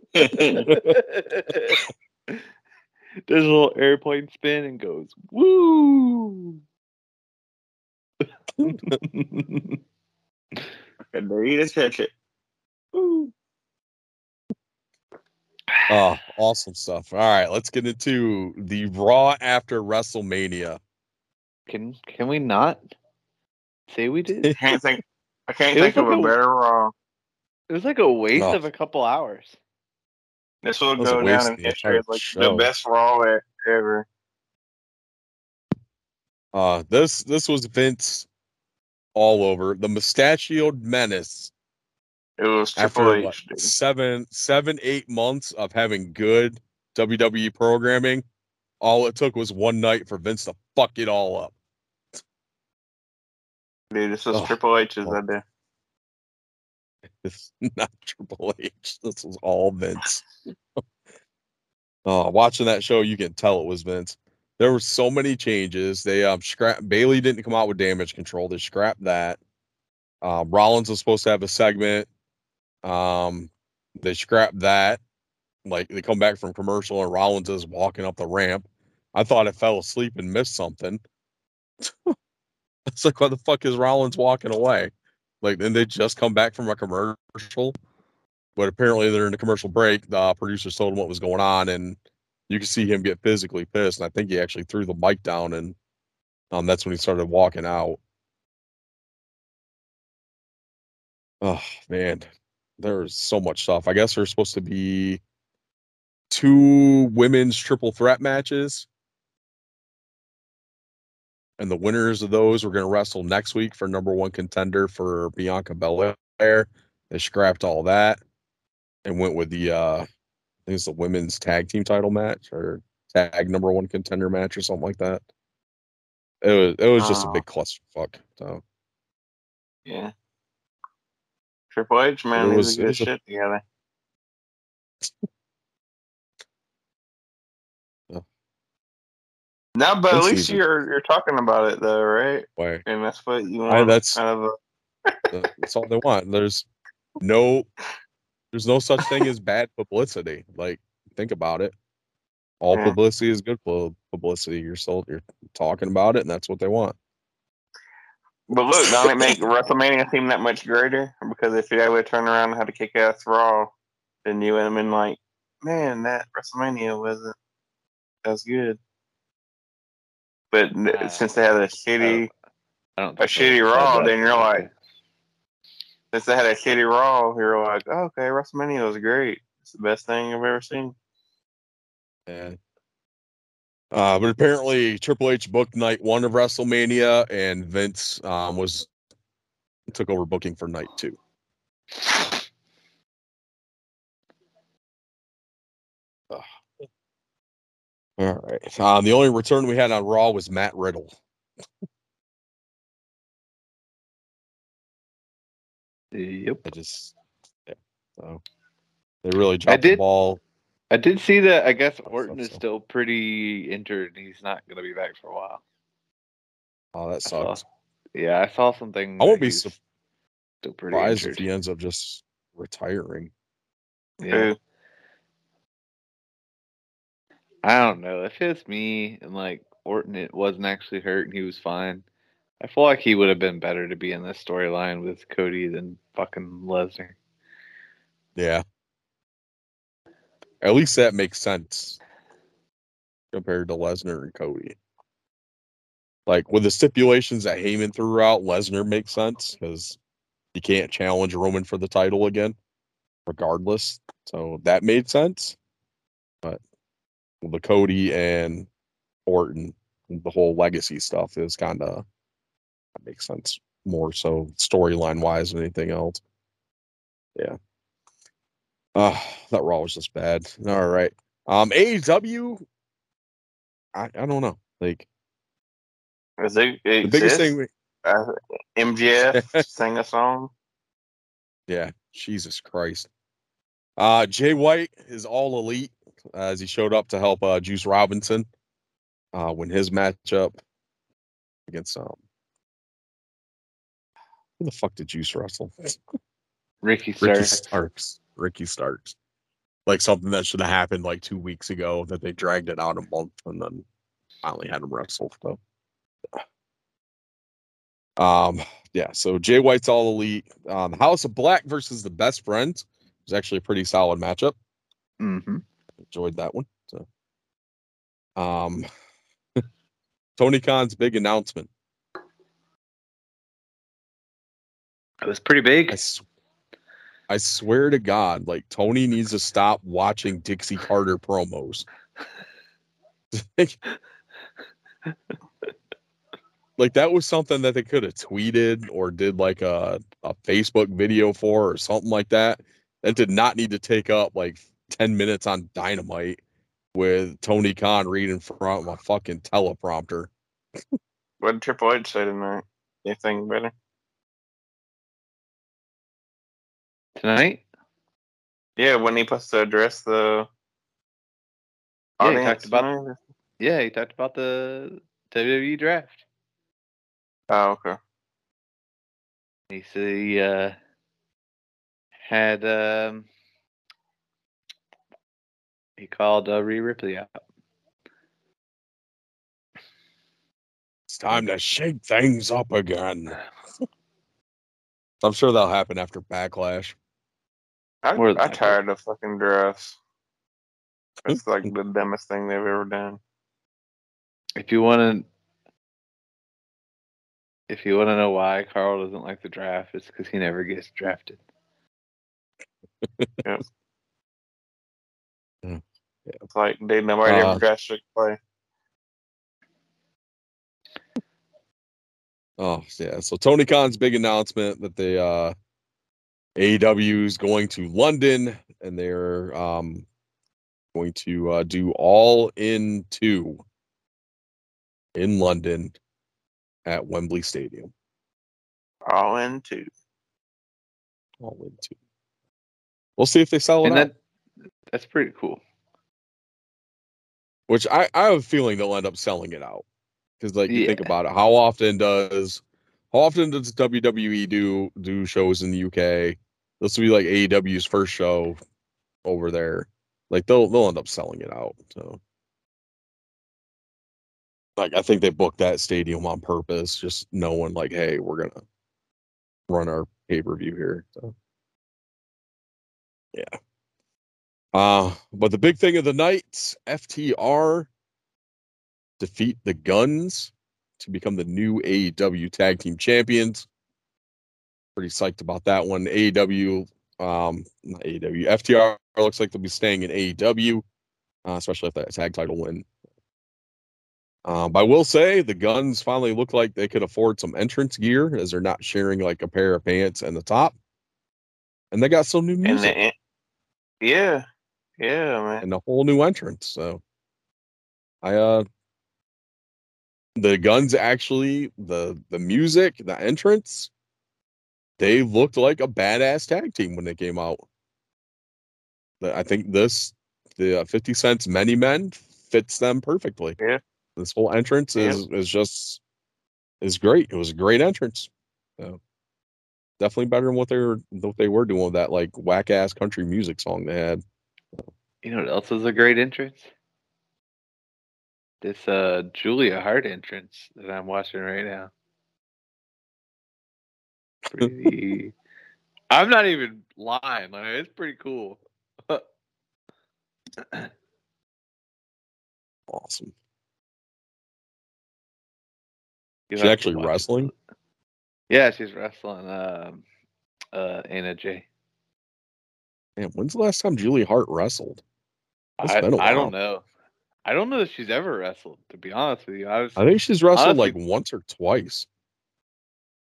Does a little airplane spin and goes, woo. and dare you to touch it. Oh, awesome stuff. All right, let's get into the Raw after WrestleMania. can can we not say we did? I can't think. I can't It was think of like a a- better Raw. It was like a waste Oh. of a couple hours. This will go down in history as like show. the best Raw ever. Uh this this was Vince all over. The mustachioed menace It was after Triple what, H. dude. seven, seven, eight months of having good WWE programming. All it took was one night for Vince to fuck it all up. Dude, this was Oh. Triple H's Oh. idea. It's not Triple H. This was all Vince. Oh, watching that show, you can tell it was Vince. There were so many changes. They um scrap Bayley didn't come out with damage control. They scrapped that. Um, Rollins was supposed to have a segment. Um, they scrapped that. Like they come back from commercial and Rollins is walking up the ramp. I thought I fell asleep and missed something. it's like, why the fuck is Rollins walking away? Like, then they just come back from a commercial, but apparently they're in the commercial break. The producers told him what was going on, and you could see him get physically pissed. And I think he actually threw the mic down, and um, that's when he started walking out. Oh man, there's so much stuff. I guess there's supposed to be two women's triple threat matches. And the winners of those were going to wrestle next week for number one contender for Bianca Belair. They scrapped all that and went with the uh I think it's the women's tag team title match or tag number one contender match or something like that. It was it was just a Oh. big clusterfuck. So Yeah. Triple H, man, It needs was- to it a- shit together. Yeah. No, but at least season. you're you're talking about it though, right? why And that's what you want. I, that's out of a, that's all they want. There's no there's no such thing as bad publicity. Like think about it. All Yeah. publicity is good publicity. You're sold. you're talking about it, and that's what they want. But look, don't it make WrestleMania seem that much greater? Because if you would turn around and had a kick ass Raw, then you would have been like, man, that WrestleMania wasn't as good. But Uh, since they had a shitty, I don't. A think they shitty Raw, then you're like- since they had a shitty Raw, you're like, oh, okay, WrestleMania was great. It's the best thing I've ever seen. Yeah. uh, but apparently Triple H booked night one of WrestleMania, and Vince um, was took over booking for night two. All right. Um, the only return we had on Raw was Matt Riddle. Yep. I just, yeah. So they really dropped the did- ball. I did see that. I guess thought Orton is so. still pretty injured, and he's not going to be back for a while. Oh, that I saw- sucks. Yeah, I saw something. I won't be he's still pretty Surprised injured. if he ends up just retiring. Yeah. Who? I don't know. If it's me and like Orton, it wasn't actually hurt and he was fine. I feel like he would have been better to be in this storyline with Cody than fucking Lesnar. Yeah. At least that makes sense compared to Lesnar and Cody. Like with the stipulations that Heyman threw out, Lesnar makes sense because you can't challenge Roman for the title again, regardless. So that made sense. But the Cody and Orton, the whole legacy stuff is kind of that makes sense more so storyline wise than anything else. Yeah. Uh, that Raw was just bad. All right. Um, AEW. I, I don't know. Like Is it, the biggest thing. We, Uh, MJF sang a song. yeah, Jesus Christ. Uh, Jay White is all elite uh, as he showed up to help uh, Juice Robinson uh, win his matchup against um. Who the fuck did Juice wrestle? Ricky Ricky Starks. Starks. Ricky Starks. Like something that should have happened like two weeks ago that they dragged it out a month and then finally had him wrestle. So um yeah, so Jay White's all elite. Um House of Black versus the best friends was actually a pretty solid matchup. Mm-hmm. Enjoyed that one. So um Tony Khan's big announcement. It was pretty big. I swear to God, like Tony needs to stop watching Dixie Carter promos. like, like, that was something that they could have tweeted or did like a, a Facebook video for or something like that. That did not need to take up like 10 minutes on dynamite with Tony Khan reading from a fucking teleprompter. What did Triple H say tonight? Anything better? Tonight? Yeah, when he supposed to address the Yeah, he talked about- tonight? Yeah, he talked about the WWE draft. Oh, okay. He said he uh, had um, he called uh, Rhea Ripley out. It's time to shake things up again. I'm sure that'll happen after Backlash. I, More than I likely. tired of fucking drafts. It's like the dumbest thing they've ever done. If you want to, if you want to know why Carl doesn't like the draft, it's because he never gets drafted. Yep. Yeah. It's like dude, nobody Uh, ever got Chick Fil Oh yeah. So Tony Khan's big announcement that they uh AEW is going to London and they're um going to uh, do all in two in London at Wembley Stadium. All in two. All in two. We'll see if they sell it and out. that that's pretty cool. Which I, I have a feeling they'll end up selling it out. Because like you think about it, how often does how often does WWE do do shows in the UK? This will be like AEW's first show over there. Like they'll they'll end up selling it out. So like I think they booked that stadium on purpose, just knowing like, hey, we're gonna run our pay per view here. So yeah. Uh, but the big thing of the night, FTR defeat the Guns to become the new AEW Tag Team Champions. Pretty psyched about that one. AEW, um, not AEW, FTR looks like they'll be staying in AEW, uh, especially if that tag title win. Um, but I will say the Guns finally look like they could afford some entrance gear as they're not sharing like a pair of pants and the top. And they got some new And music the, yeah, yeah, man. and a whole new entrance. So I uh the guns actually the the music, the entrance, they looked like a badass tag team when they came out. I think this the uh, 50 Cent's many men fits them perfectly. Yeah. This whole entrance is is just is great. It was a great entrance. So definitely better than what they were what they were doing with that like whack ass country music song they had. You know what else is a great entrance? This uh Julia Hart entrance that I'm watching right now. Pretty I'm not even lying, like it's pretty cool. Awesome. You'll She actually it. wrestling? Yeah, she's wrestling um uh Anna Jay. Man, when's the last time Julie Hart wrestled? I, I don't know. I don't know if she's ever wrestled, to be honest with you. I was I think she's wrestled like once or twice,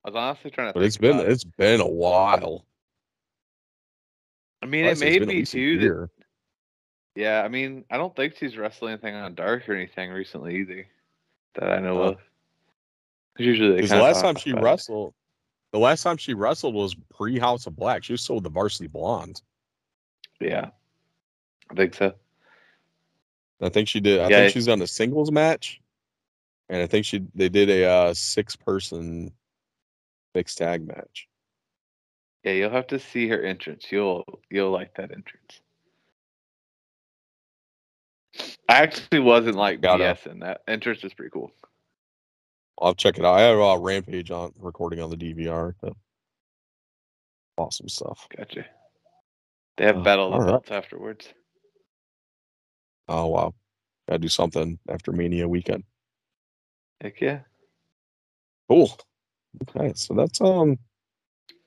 I was honestly trying to but think it's been it. it's been a while. I mean I'd it may be too that. Yeah, I mean, I don't think she's wrestled anything on Dark or anything recently either that I know Oh. of. Usually, Because the last time she about it. wrestled, the last time she wrestled was pre House of Black. She was still with the Varsity Blondes. yeah, I think so. I think she did. I Yeah, think she's done a singles match, and I think she they did a uh, six person mixed tag match. Yeah, you'll have to see her entrance. You'll you'll like that entrance. I actually wasn't like Gotta- BSing. That entrance is pretty cool. I'll check it out. I have a uh, Rampage on recording on the DVR. so. Awesome stuff. Gotcha. They have Oh, Battle of the. Belts afterwards. Oh wow, gotta do something after Mania weekend. Heck yeah. Cool. Okay, so that's um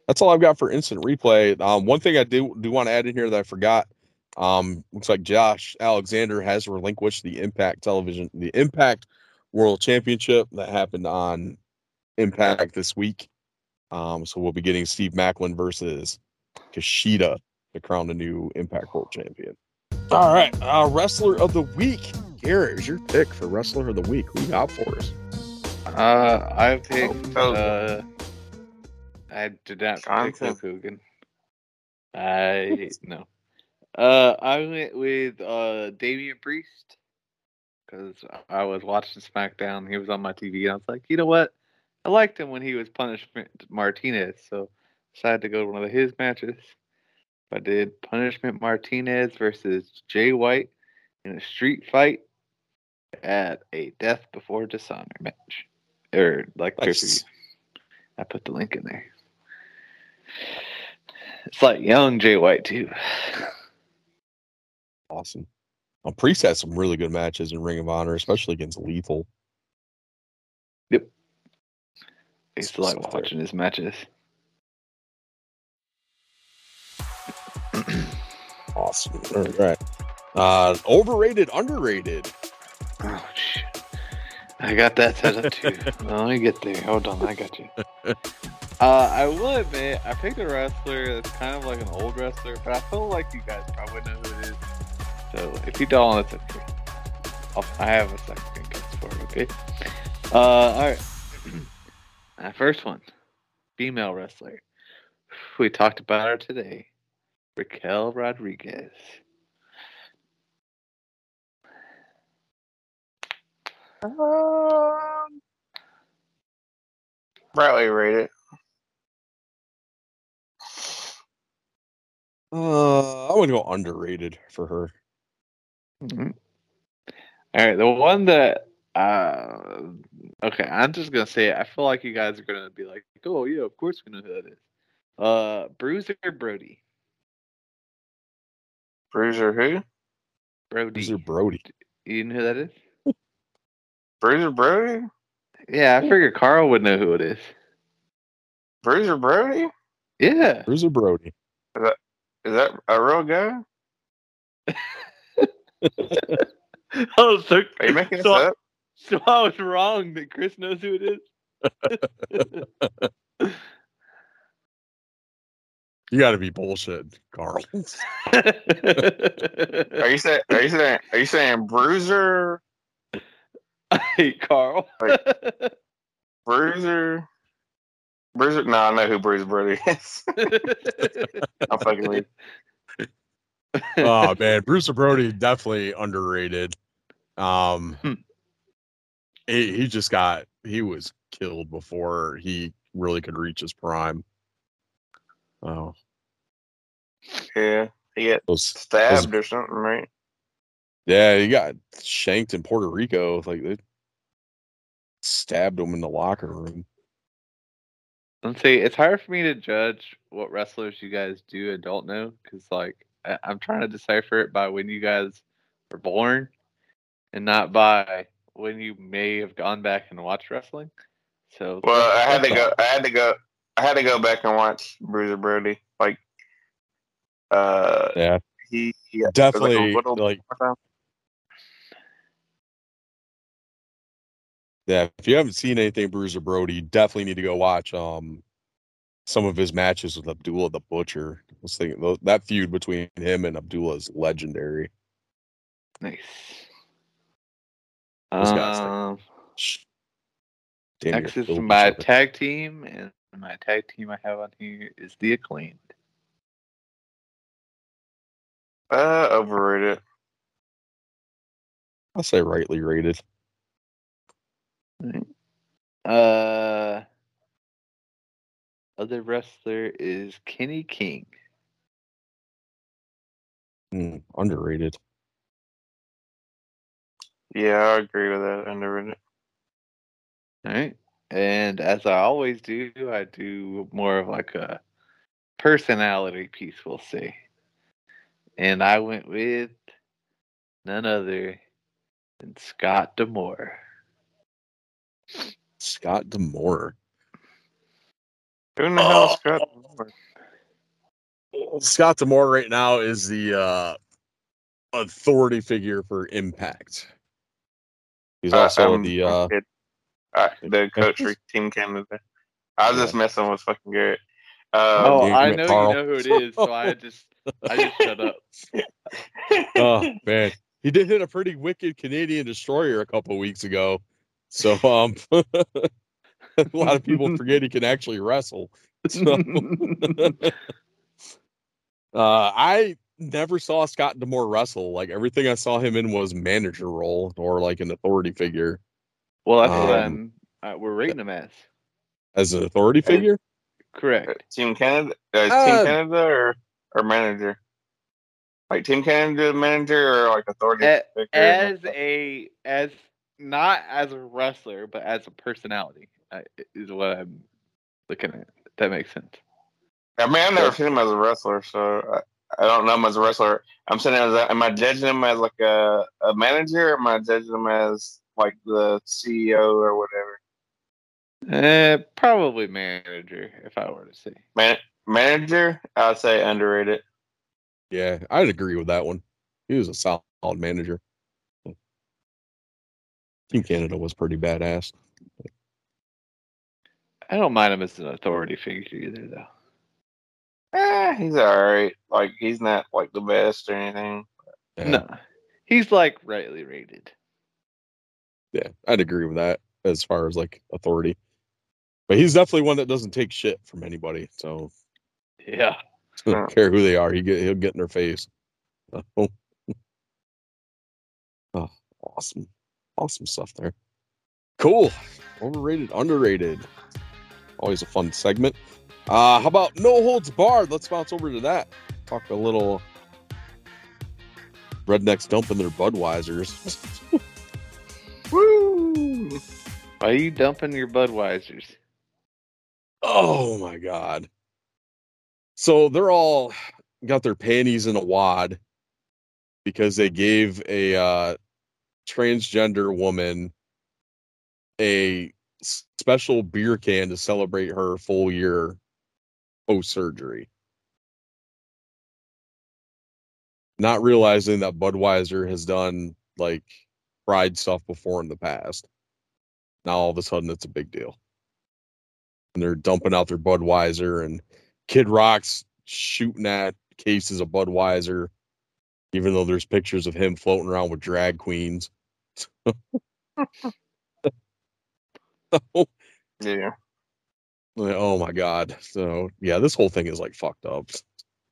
that's all I've got for instant replay. Um one thing I do do want to add in here that I forgot. Um looks like Josh Alexander has relinquished the Impact Television the Impact World Championship that happened on Impact this week. Um so we'll be getting Steve Maclin versus Kushida to crown the new Impact World Champion. All right, uh wrestler of the week. Garrett, is your pick for wrestler of the week? Who you got for us? Uh, I picked. Oh, Uh, I did not pick Johnson. Hulk Hogan. I no. Uh, I went with uh Damian Priest because I was watching SmackDown. He was on my TV, and I was like, you know what? I liked him when he was Punishment Martinez, so decided to go to one of his matches. I did Punishment Martinez versus Jay White in a street fight at a Death Before Dishonor match, or like pay per view. Nice. I put the link in there. It's like young Jay White too. Awesome. Well, Priest had some really good matches in Ring of Honor, especially against Lethal. Yep. I used to like watching his matches. Awesome. All right. Uh, overrated, underrated. Oh shit! I got that set up too. Let me get there. Hold on, I got you. Uh, I will admit, I picked a wrestler that's kind of like an old wrestler, but I feel like you guys probably know who it is. So if you don't, that's okay. I'll, I have a second guess for it. Okay. Uh, all right. My first one, female wrestler. We talked about her today. Raquel Rodriguez. Um, Bradley rated. Uh, I would go underrated for her. Mhm. All right, the one that uh okay, I'm just gonna say it. I feel like you guys are gonna be like, oh yeah, of course we know who that is. Uh Bruiser Brody. Bruiser who? Brody. These are Brody. you know who that is? Bruiser Brody? Yeah, I figured Carl would know who it is. Bruiser Brody? Yeah. Bruiser Brody. Is that, is that a real guy? oh, so, Are you making this so, up? so I was wrong that Chris knows who it is. You got to be bullshit, Carl. Are you saying? Are you saying? Are you saying Bruiser? hey, Carl. Bruiser? Bruiser? No, I know who Bruiser Brody is. I'm fucking with. oh man, Bruiser Brody definitely underrated. Um, Hmm. he, he just got he was killed before he really could reach his prime. Oh, Yeah, he got those stabbed or something, right? yeah, he got shanked in Puerto Rico. Like they stabbed him in the locker room. Let's see. It's hard for me to judge what wrestlers you guys do and don't know because, like, I- I'm trying to decipher it by when you guys were born, and not by when you may have gone back and watched wrestling. So, Well, I had to go. I had to go. I had to go back and watch Bruiser Brody. Like, uh, Yeah, he he definitely like like Yeah, if you haven't seen anything Bruiser Brody, you definitely need to go watch um some of his matches with Abdullah the Butcher. I was thinking tho- that feud between him and Abdullah is legendary. nice. Those guys, like, Um, Shh. Damn near next is my tag team, and my tag team I have on here is the Acclaimed. Uh, overrated. I'll say rightly rated. Uh, other wrestler is Kenny King. Hmm, underrated. Yeah, I agree with that. Underrated. All right. And as I always do, I do more of like a personality piece, we'll say. And I went with none other than Scott D'Amore. Scott D'Amore. Who the hell is Oh. Scott? Scott D'Amore right now is the uh authority figure for Impact. He's also I'm- the uh kidding. Uh, the coach for Team Canada. I was just messing with fucking Garrett. Uh, Oh, I know Carl. you know who it is, so I just I just shut up. oh man, he did hit a pretty wicked Canadian destroyer a couple weeks ago. So um, a lot of people forget he can actually wrestle. So, uh, I never saw Scott D'Amore wrestle. Like everything I saw him in was manager role or like an authority figure. Well, that's what Um, I'm. Uh, we're rating him as. As an authority figure, Correct. Team Canada, uh, Team Uh, Canada, or or manager? Like Team Canada manager or like authority A- figure? as a as not as a wrestler, but as a personality uh, is what I'm looking at. That makes sense. I mean, I've never seen him as a wrestler, so I, I don't know him as a wrestler. I'm saying, as a, am I judging him as like a, a manager, or am I judging him as like the CEO or whatever? Uh, probably manager, if I were to say. Man, manager, I'd say underrated. Yeah, I'd agree with that one. He was a solid manager. Team Canada was pretty badass. I don't mind him as an authority figure either, though. Eh, he's all right. Like he's not like the best or anything. Yeah, No, he's like rightly rated. Yeah, I'd agree with that as far as like authority. But he's definitely one that doesn't take shit from anybody. So Yeah. Don't care who they are, he get he'll get in their face. Oh, oh awesome. Awesome stuff there. Cool. Overrated, underrated. Always a fun segment. Uh how about no holds barred? Let's bounce over to that. Talk a little rednecks dumping their Budweisers. Are you dumping your Budweisers? Oh my god. So they're all got their panties in a wad because they gave a uh transgender woman a special beer can to celebrate her full year post surgery. Not realizing that Budweiser has done like pride stuff before in the past. Now all of a sudden it's a big deal and they're dumping out their Budweiser and Kid Rock's shooting at cases of Budweiser, even though there's pictures of him floating around with drag queens. Yeah. Oh my god. So yeah, this whole thing is like fucked up.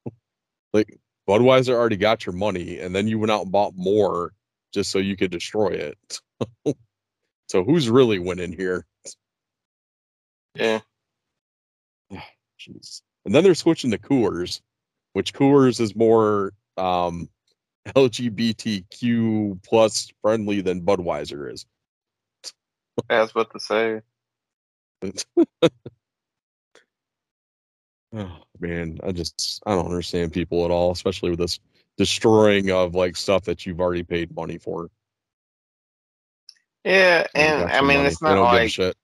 like Budweiser already got your money and then you went out and bought more just so you could destroy it. so who's really winning here? Yeah. Jeez. And then they're switching to Coors, which Coors is more um LGBTQ plus friendly than Budweiser is. I was about to say. oh man, I just I don't understand people at all, especially with this destroying of like stuff that you've already paid money for. Yeah, and I mean money. it's not don't give a like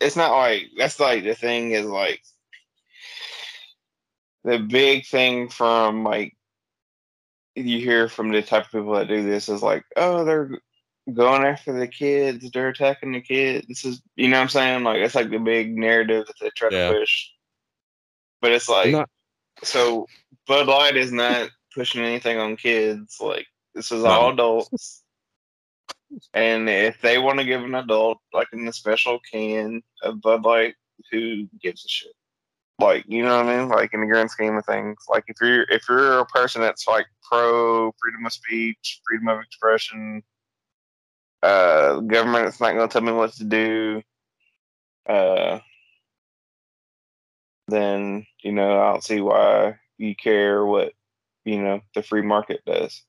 it's not like that's like the thing is like the big thing from like you hear from the type of people that do this is like oh they're going after the kids they're attacking the kids this is you know what i'm saying like it's like the big narrative that they try Yeah. to push but it's like not- so bud light is not pushing anything on kids like this is all adults and if they want to give an adult like in a special can of Bud Light, who gives a shit? Like, you know what I mean? Like in the grand scheme of things, like if you're if you're a person that's like pro freedom of speech, freedom of expression, uh, government not going to tell me what to do, uh, then you know I don't see why you care what you know the free market does.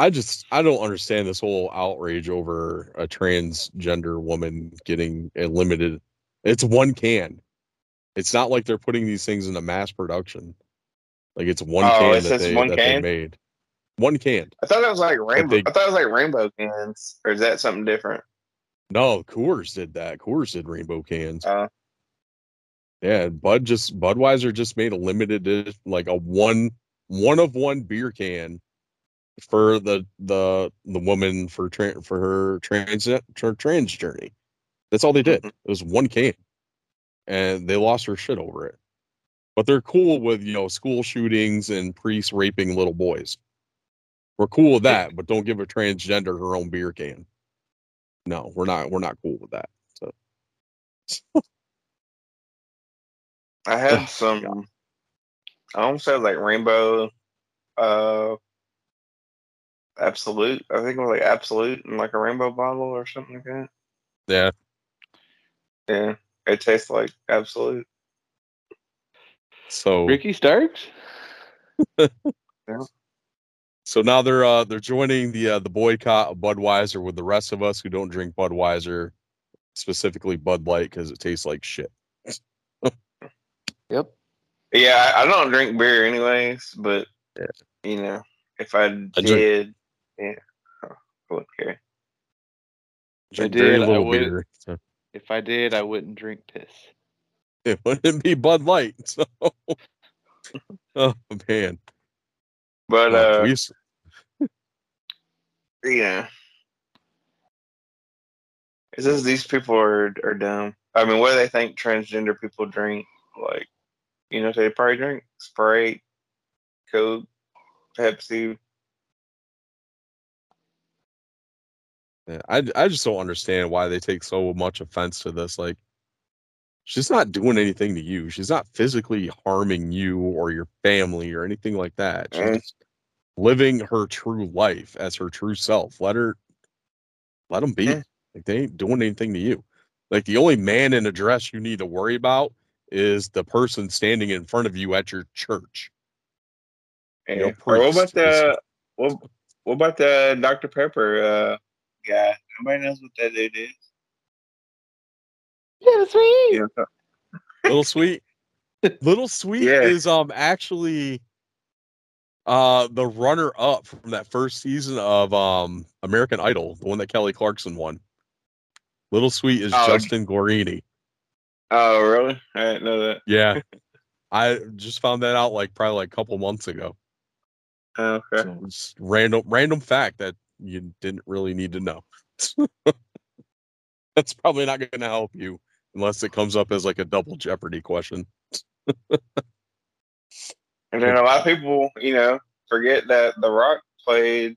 I just I don't understand this whole outrage over a transgender woman getting a limited. It's one can. It's not like they're putting these things into mass production. Like it's one Oh, can it that, they, one that they can? made. One can. I thought that was like rainbow. they- I thought it was like rainbow cans, or is that something different? No, Coors did that. Coors did rainbow cans. Uh, Yeah, Bud just Budweiser just made a limited like a one one of one beer can for the the the woman for tra- for her trans her trans journey. That's all they did. It was one can, and they lost her shit over it. But they're cool with you know school shootings and priests raping little boys. We're cool with that, but don't give a transgender her own beer can. No, we're not. We're not cool with that. So I had some. I don't had like rainbow, uh, Absolut. I think it was like Absolut and like a rainbow bottle or something like that. yeah, Yeah, it tastes like Absolut. so Ricky Starks? yeah. So now they're uh they're joining the uh, the boycott of Budweiser with the rest of us who don't drink Budweiser, specifically Bud Light because it tastes like shit. Yep. Yeah, I, I don't drink beer anyways, but Yeah. you know, if I drink- did, yeah, I wouldn't care. Drink did, very I would- beer. So, If I did, I wouldn't drink piss. it wouldn't be Bud Light. So, oh man, But Uh, uh, we yeah, it's just these people are are dumb. I mean, what do they think transgender people drink? Like, you know, they probably drink Sprite, Coke, Pepsi. Yeah, I I just don't understand why they take so much offense to this. Like, she's not doing anything to you. She's not physically harming you or your family or anything like that. She's Mm. just living her true life as her true self. Let her, let them be. Yeah. Like they ain't doing anything to you. Like the only man in a dress you need to worry about is the person standing in front of you at your church. Know, what about the what, what about the Dr Pepper uh, guy? Nobody knows what that dude is. Yeah, sweet. You know, Little Sweet. Little Sweet Yeah. is um actually uh the runner up from that first season of um American Idol, the one that Kelly Clarkson won. Little Sweet is Oh. Justin Guarini. oh, really? I didn't know that. Yeah. I just found that out like probably like a couple months ago. Oh, okay. So it's random random fact that you didn't really need to know. That's probably not going to help you unless it comes up as like a double jeopardy question. And then a lot of people, you know, forget that The Rock played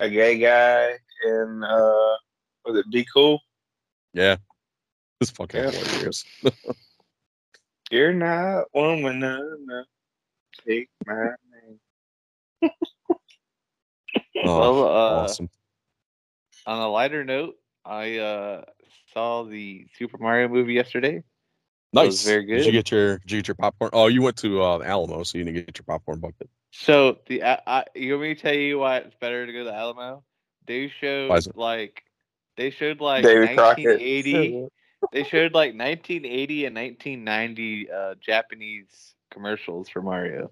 a gay guy in uh was it Be Cool? Yeah. It's fucking Yeah. hilarious. You're not woman enough. Take my name. Oh, well, uh, awesome. on a lighter note, I uh, saw the Super Mario movie yesterday. Nice. was very Did you good. get your did you get your popcorn? Oh, you went to uh, Alamo, so you didn't get your popcorn bucket. So the I, I, you want me to tell you why it's better to go to Alamo? They showed Why is it? like they showed like David 1980. they showed like 1980 and 1990 uh, Japanese commercials for Mario,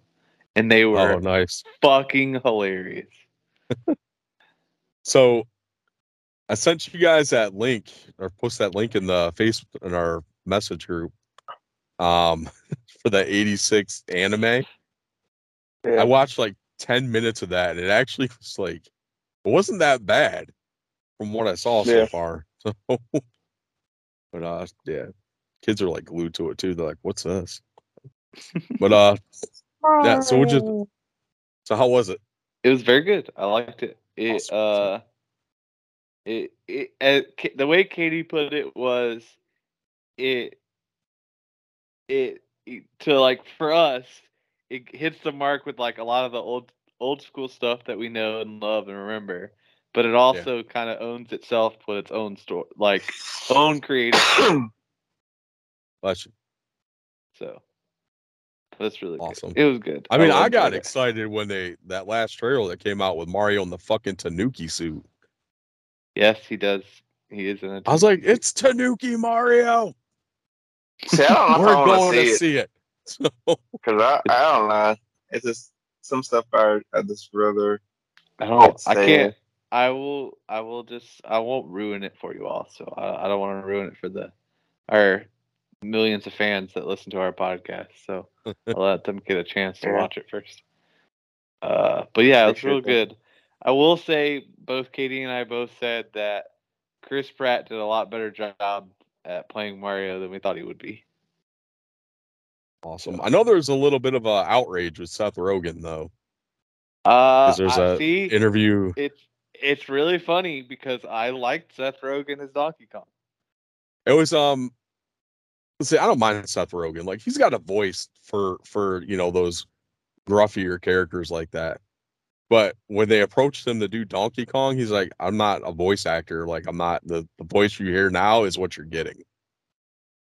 and they were Oh, nice. fucking hilarious. So I sent you guys that link or post that link in the face in our message group um for the 86 anime. I watched like 10 minutes of that and it actually was like it wasn't that bad from what I saw so Yeah. far. So but uh yeah. Kids are like glued to it too. They're like, what's this? but uh yeah, so would you so how was it? It was very good. I liked it. It Awesome. uh, it it uh, the way Katie put it was, it it, it to like for us, it hits the mark with like a lot of the old old school stuff that we know and love and remember, but it also kind of owns itself with its own story, like own creative. Bless you. So that's really good. Awesome. It was good. I mean, I loved got it. excited when they that last trailer that came out with Mario in the fucking Tanuki suit. Yes, he does. He is in it. I was like, it's Tanuki Mario. See, I don't know We're I going to to see it see it. So, because I, I don't know. It's just some stuff I, I just rather. I don't. I can't. I will. I will just. I won't ruin it for you all. So I, I don't want to ruin it for the our millions of fans that listen to our podcast. So I'll let them get a chance to Yeah. watch it first. Uh, but yeah, it was real that. good. I will say both Katie and I both said that Chris Pratt did a lot better job at playing Mario than we thought he would be. awesome. I know there's a little bit of a outrage with Seth Rogen though. Uh, 'Cause there's I a see. Interview. it's it's really funny because I liked Seth Rogen as Donkey Kong. It was um. See, I don't mind Seth Rogen. Like he's got a voice for for you know those gruffier characters like that. But when they approached him to do Donkey Kong, he's like, "I'm not a voice actor. Like I'm not the the voice you hear now is what you're getting."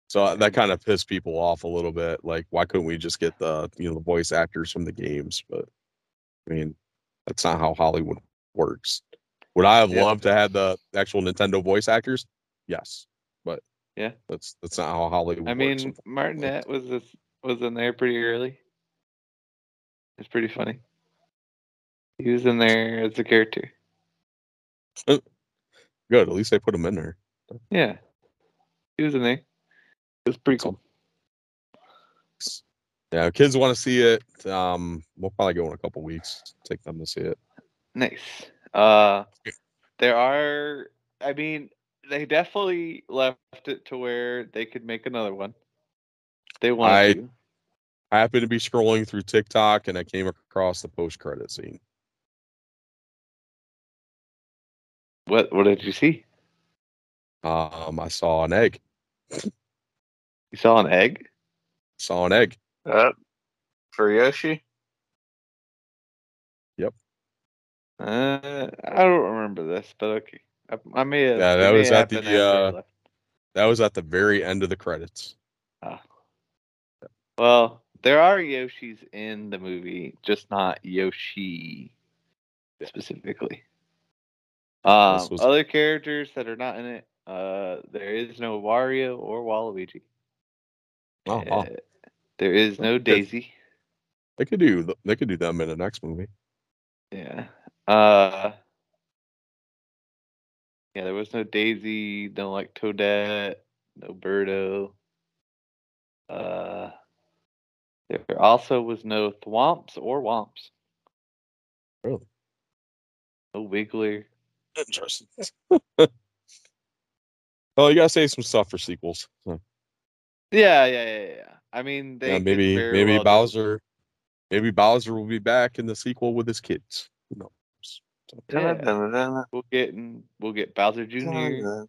So uh, that kind of pissed people off a little bit. Like, why couldn't we just get the you know the voice actors from the games? But I mean, that's not how Hollywood works. Would I have Yeah. loved to have the actual Nintendo voice actors? Yes, Yeah. that's that's not how Hollywood. I mean, unfortunately. Martinet was this, was in there pretty early. It's pretty funny. He was in there as a character. good. At least they put him in there. Yeah, he was in there. It was pretty cool. Yeah, kids want to see it. Um, we'll probably go in a couple weeks. Take them to see it. Nice. Uh, there are. I mean, they definitely left it to where they could make another one. They want I- to. I happened to be scrolling through TikTok and I came across the post credit scene. What What did you see? Um, I saw an egg. You saw an egg. Saw an egg. Uh, for Yoshi. Uh, I don't remember this, but okay. I, I may have. Yeah, that was at the, uh. That was at the very end of the credits. Well, there are Yoshis in the movie, just not Yoshi specifically. Um, was- other characters that are not in it, uh, there is no Wario or Waluigi. Oh, wow. Uh, there is no Good. Daisy. They could do they could do them in the next movie. Yeah. Uh, yeah, there was no Daisy, no like Toadette, no Birdo. Uh, there also was no Thwomps or Whomps. Really? No Wiggler. Interesting. well, you gotta save some stuff for sequels. So, Yeah, yeah, yeah, yeah. I mean, they yeah, maybe maybe well do- Bowser, maybe Bowser will be back in the sequel with his kids. Who knows? So, Yeah, we'll get we'll get Bowser Jr. We'll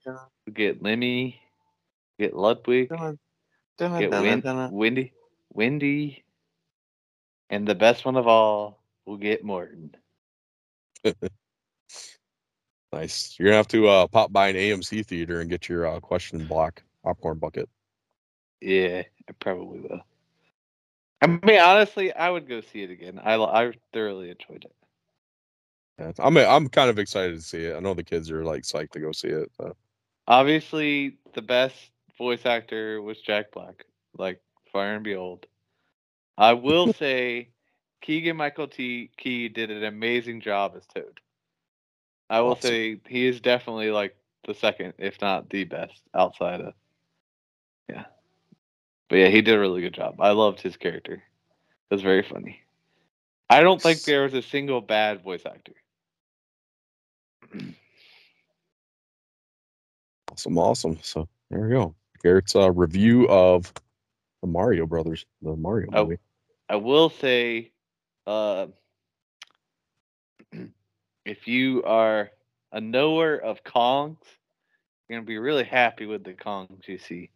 get Lemmy. Get Ludwig. dun-dun, Get Win-. Wendy. Wendy. And the best one of all, we'll get Morton. nice. You're gonna have to uh, pop by an AMC theater and get your uh, question block popcorn bucket. Yeah, I probably will. I mean, honestly, I would go see it again. I I thoroughly enjoyed it. Yeah, I'm I'm kind of excited to see it. I know the kids are like psyched to go see it. So. Obviously, the best voice actor was Jack Black, like Fire and Behold. I will say, Keegan Michael T. Key did an amazing job as Toad. I will Awesome. say he is definitely like the second, if not the best, outside of. Yeah, but yeah, he did a really good job. I loved his character. It was very funny. I don't think there was a single bad voice actor. Awesome, awesome. So there we go. Garrett's uh, review of the Mario Brothers, the Mario Oh. movie. I will say, uh, if you are a knower of Kongs, you're gonna be really happy with the Kongs you see.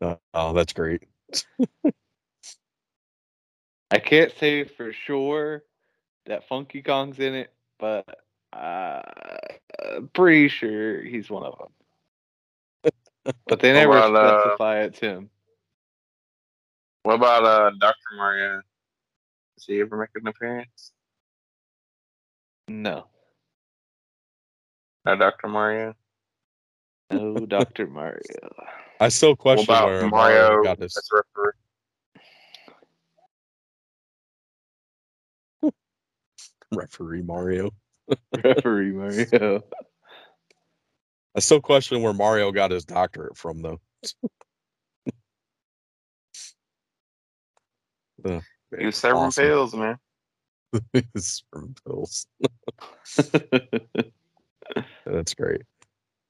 Uh, oh, that's great. I can't say for sure that Funky Kong's in it, but uh, I'm pretty sure he's one of them. But they never about, uh, specify it's him. What about uh Dr. Mario? Does he ever make an appearance? No, No, Dr. Mario. no, Doctor Mario. I still question about where Mario Mario got this. as referee? Referee Mario. Referee Mario. I still question where Mario got his doctorate from, though. Uh, He was serving awesome. pills, man. It's from pills. That's great.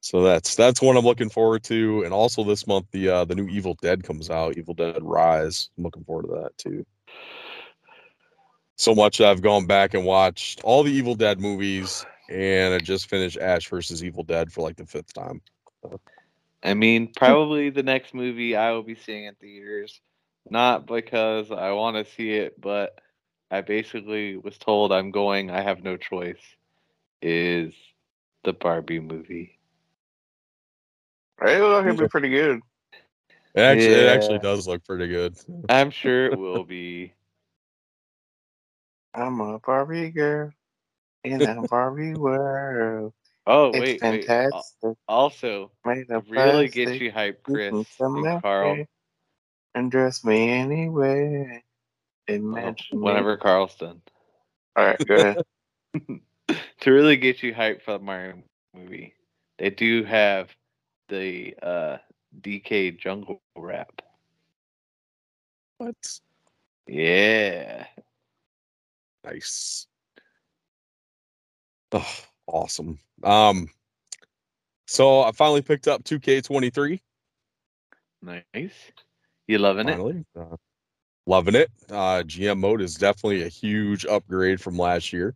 So that's that's one I'm looking forward to, and also this month the uh, the new Evil Dead comes out, Evil Dead Rise. I'm looking forward to that too. So much I've gone back and watched all the Evil Dead movies, and I just finished Ash versus Evil Dead for like the fifth time. I mean, probably the next movie I will be seeing in theaters, not because I want to see it, but I basically was told I'm going. I have no choice. Is the Barbie movie? It looked be pretty good. It actually, it actually does look pretty good. I'm sure it will be. I'm a Barbie girl in a Barbie world. Oh It's wait, wait. fantastic. Al- Also, Made to of really get you hyped, You Chris and Carl. here And dress me anyway. well, Imagine. me. whenever Carl's done. All right, go ahead. to really get you hyped for the Mario movie, they do have the uh DK Jungle Rap. What? Yeah. Nice. Oh, awesome. Um, so I finally picked up 2K23. Nice. You loving it? Uh, loving it. Uh, GM mode is definitely a huge upgrade from last year.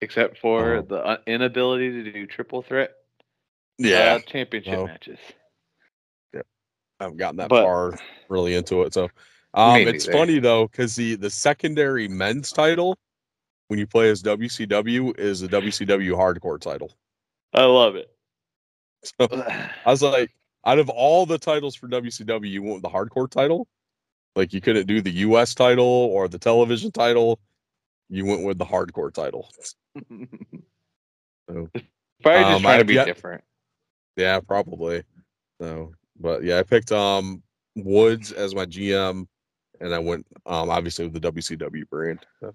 Except for Oh. the uh, inability to do triple threat Yeah, uh, championship No. matches. I haven't gotten that but- far really into it. So, um, Me it's neither. funny though because the the secondary men's title when you play as WCW is the WCW Hardcore title. I love it. So I was like, out of all the titles for WCW, you went with the Hardcore title. Like you couldn't do the US title or the television title. You went with the Hardcore title. So, Probably Um, just trying to I've be yet- different. yeah, probably. So, but yeah, I picked um Woods as my GM, and I went um obviously with the WCW brand. So,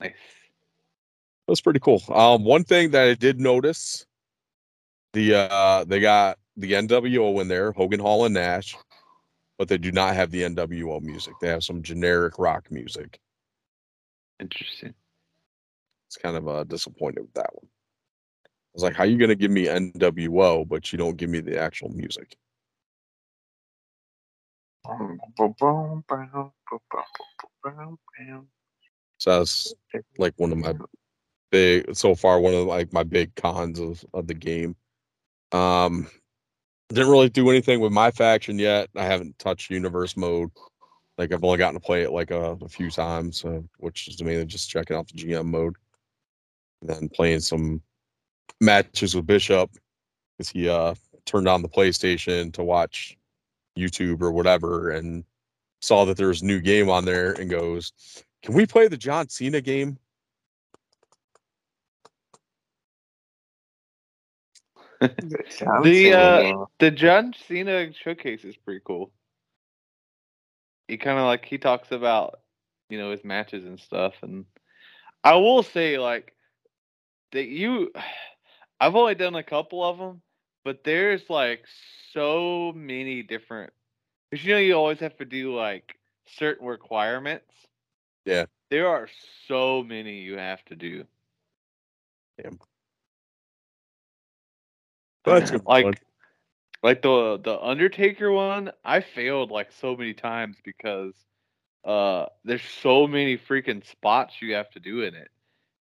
Nice. That's pretty cool. Um, one thing that I did notice, the uh, they got the NWO in there, Hogan Hall and Nash, but they do not have the NWO music. They have some generic rock music. Interesting. It's kind of uh, disappointed with that one. I was like, how you gonna give me NWO, but you don't give me the actual music? So that's like one of my big so far one of like my big cons of, of the game. Um didn't really do anything with my faction yet. I haven't touched universe mode. Like I've only gotten to play it like a, a few times, so which is mainly just checking out the GM mode. And then playing some matches with Bishop because he uh turned on the PlayStation to watch YouTube or whatever and saw that there was a new game on there and goes, Can we play the John Cena game? The, uh, The John Cena showcase is pretty cool. He kind of like he talks about you know his matches and stuff, and I will say like that you, I've only done a couple of them, but there's like so many different. Because you know you always have to do like certain requirements. Yeah. There are so many you have to do. But it's gonna like fun. like the the Undertaker one, I failed like so many times because uh there's so many freaking spots you have to do in it.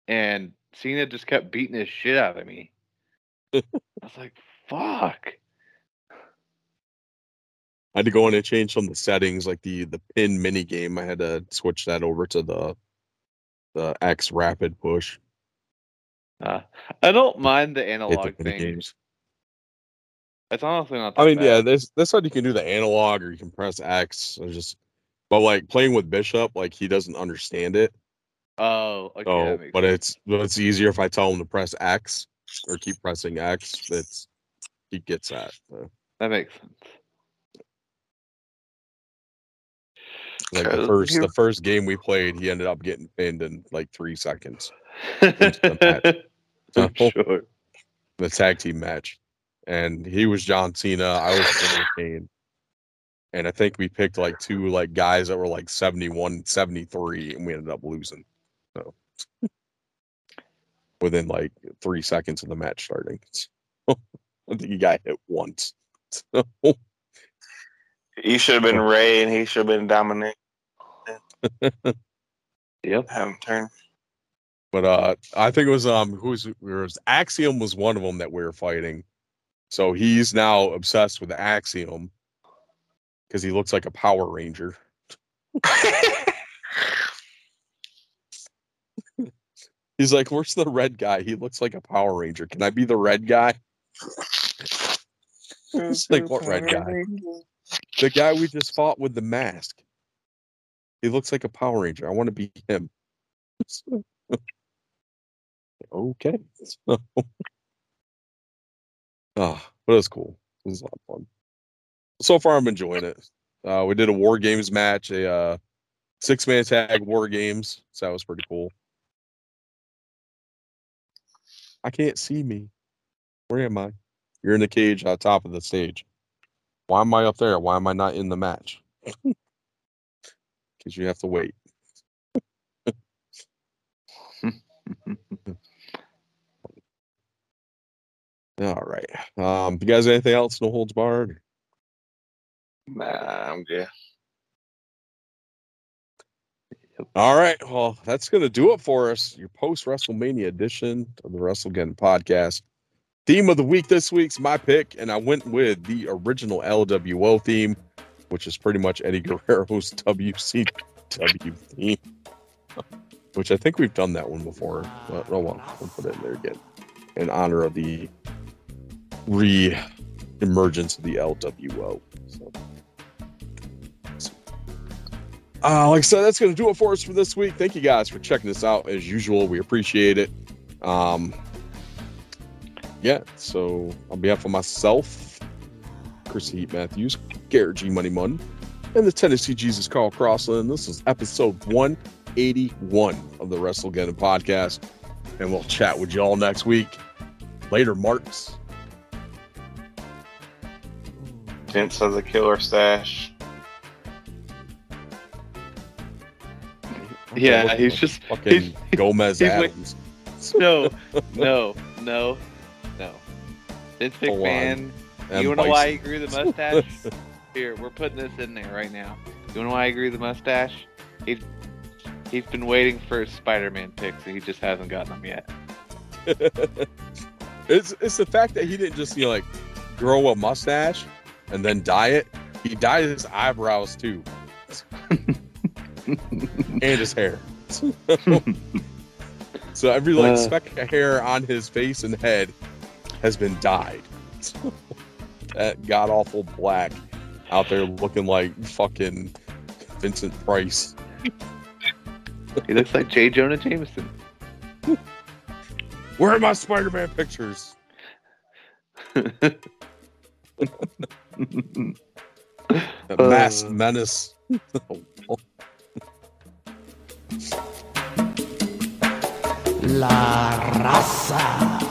And Cena just kept beating his shit out of me. I was like, fuck. I had to go in and change some of the settings, like the the pin mini game. I had to switch that over to the the X rapid push. Uh, I don't mind the the analog mini thing. games. It's honestly not I mean, yeah, this this one you can do the analog or you can press X. It's just, but like playing with Bishop, like he doesn't understand it. Oh, okay. So, but sense. it's but it's easier if I tell him to press X or keep pressing X. It's he gets that. So, that makes sense. like the first the first game we played, he ended up getting pinned in like three seconds. the match. I'm So- sure. the tag team match. And he was John Cena. I was Kane. And I think we picked like two like guys that were like 71, 73, and we ended up losing. So within like three seconds of the match starting. I think he got hit once. So, You should have been Rey, and he should have been Dominik. Yep. Have him turn. but uh I think it was um who's was Axiom was one of them that we were fighting. So he's now obsessed with Axiom because he looks like a Power Ranger. He's like, "Where's the red guy? He looks like a Power Ranger. Can I be the red guy?" It's like, what red guy? The guy we just fought with the mask. He looks like a Power Ranger. I want to be him. okay. So, ah, but it was cool. It was a lot of fun. So far, I'm enjoying it. Uh, we did a War Games match, a uh, six man tag War Games. So that was pretty cool. I can't see me. Where am I? You're in the cage on top of the stage. Why am I up there? Why am I not in the match? Because you have to wait. All right. Um, you guys, anything else? No holds barred. Nah, I'm good. All right. Well, that's going to do it for us. Your post WrestleMania edition of the WrestleGeddon podcast. Theme of the week this week's my pick, and I went with the original LWO theme, which is pretty much Eddie Guerrero's WCW theme, which I think we've done that one before. But oh well, we'll put it in there again in honor of the re emergence of the LWO. So. Uh, like I said, that's going to do it for us for this week. Thank you guys for checking this out. As usual, we appreciate it. Um, yeah, so on behalf of myself, Chris Heat Matthews, Garrett G Money Mun, and the Tennessee Jesus Carl Crossland, this is episode 181 of the Wrestle WrestleGeddon podcast. And we'll chat with you all next week. Later, Marks. Vince has a killer stash. Yeah, he's just fucking he's- Gomez he's Addams. no, no, no, no. Vince Full on. McMahon. You wanna know why he grew the mustache? Here, we're putting this in there right now. You wanna know why he grew the mustache? He's he's been waiting for his Spider-Man picks, and he just hasn't gotten them yet. it's it's the fact that he didn't just you know, like grow a mustache and then dye it. He dyed his eyebrows too, and his hair. so every like Uh. speck of hair on his face and head has been dyed. that god awful black out there looking like fucking Vincent Price. He looks like J. Jonah Jameson. Where are my Spider-Man pictures? The masked Uh. menace. La raza.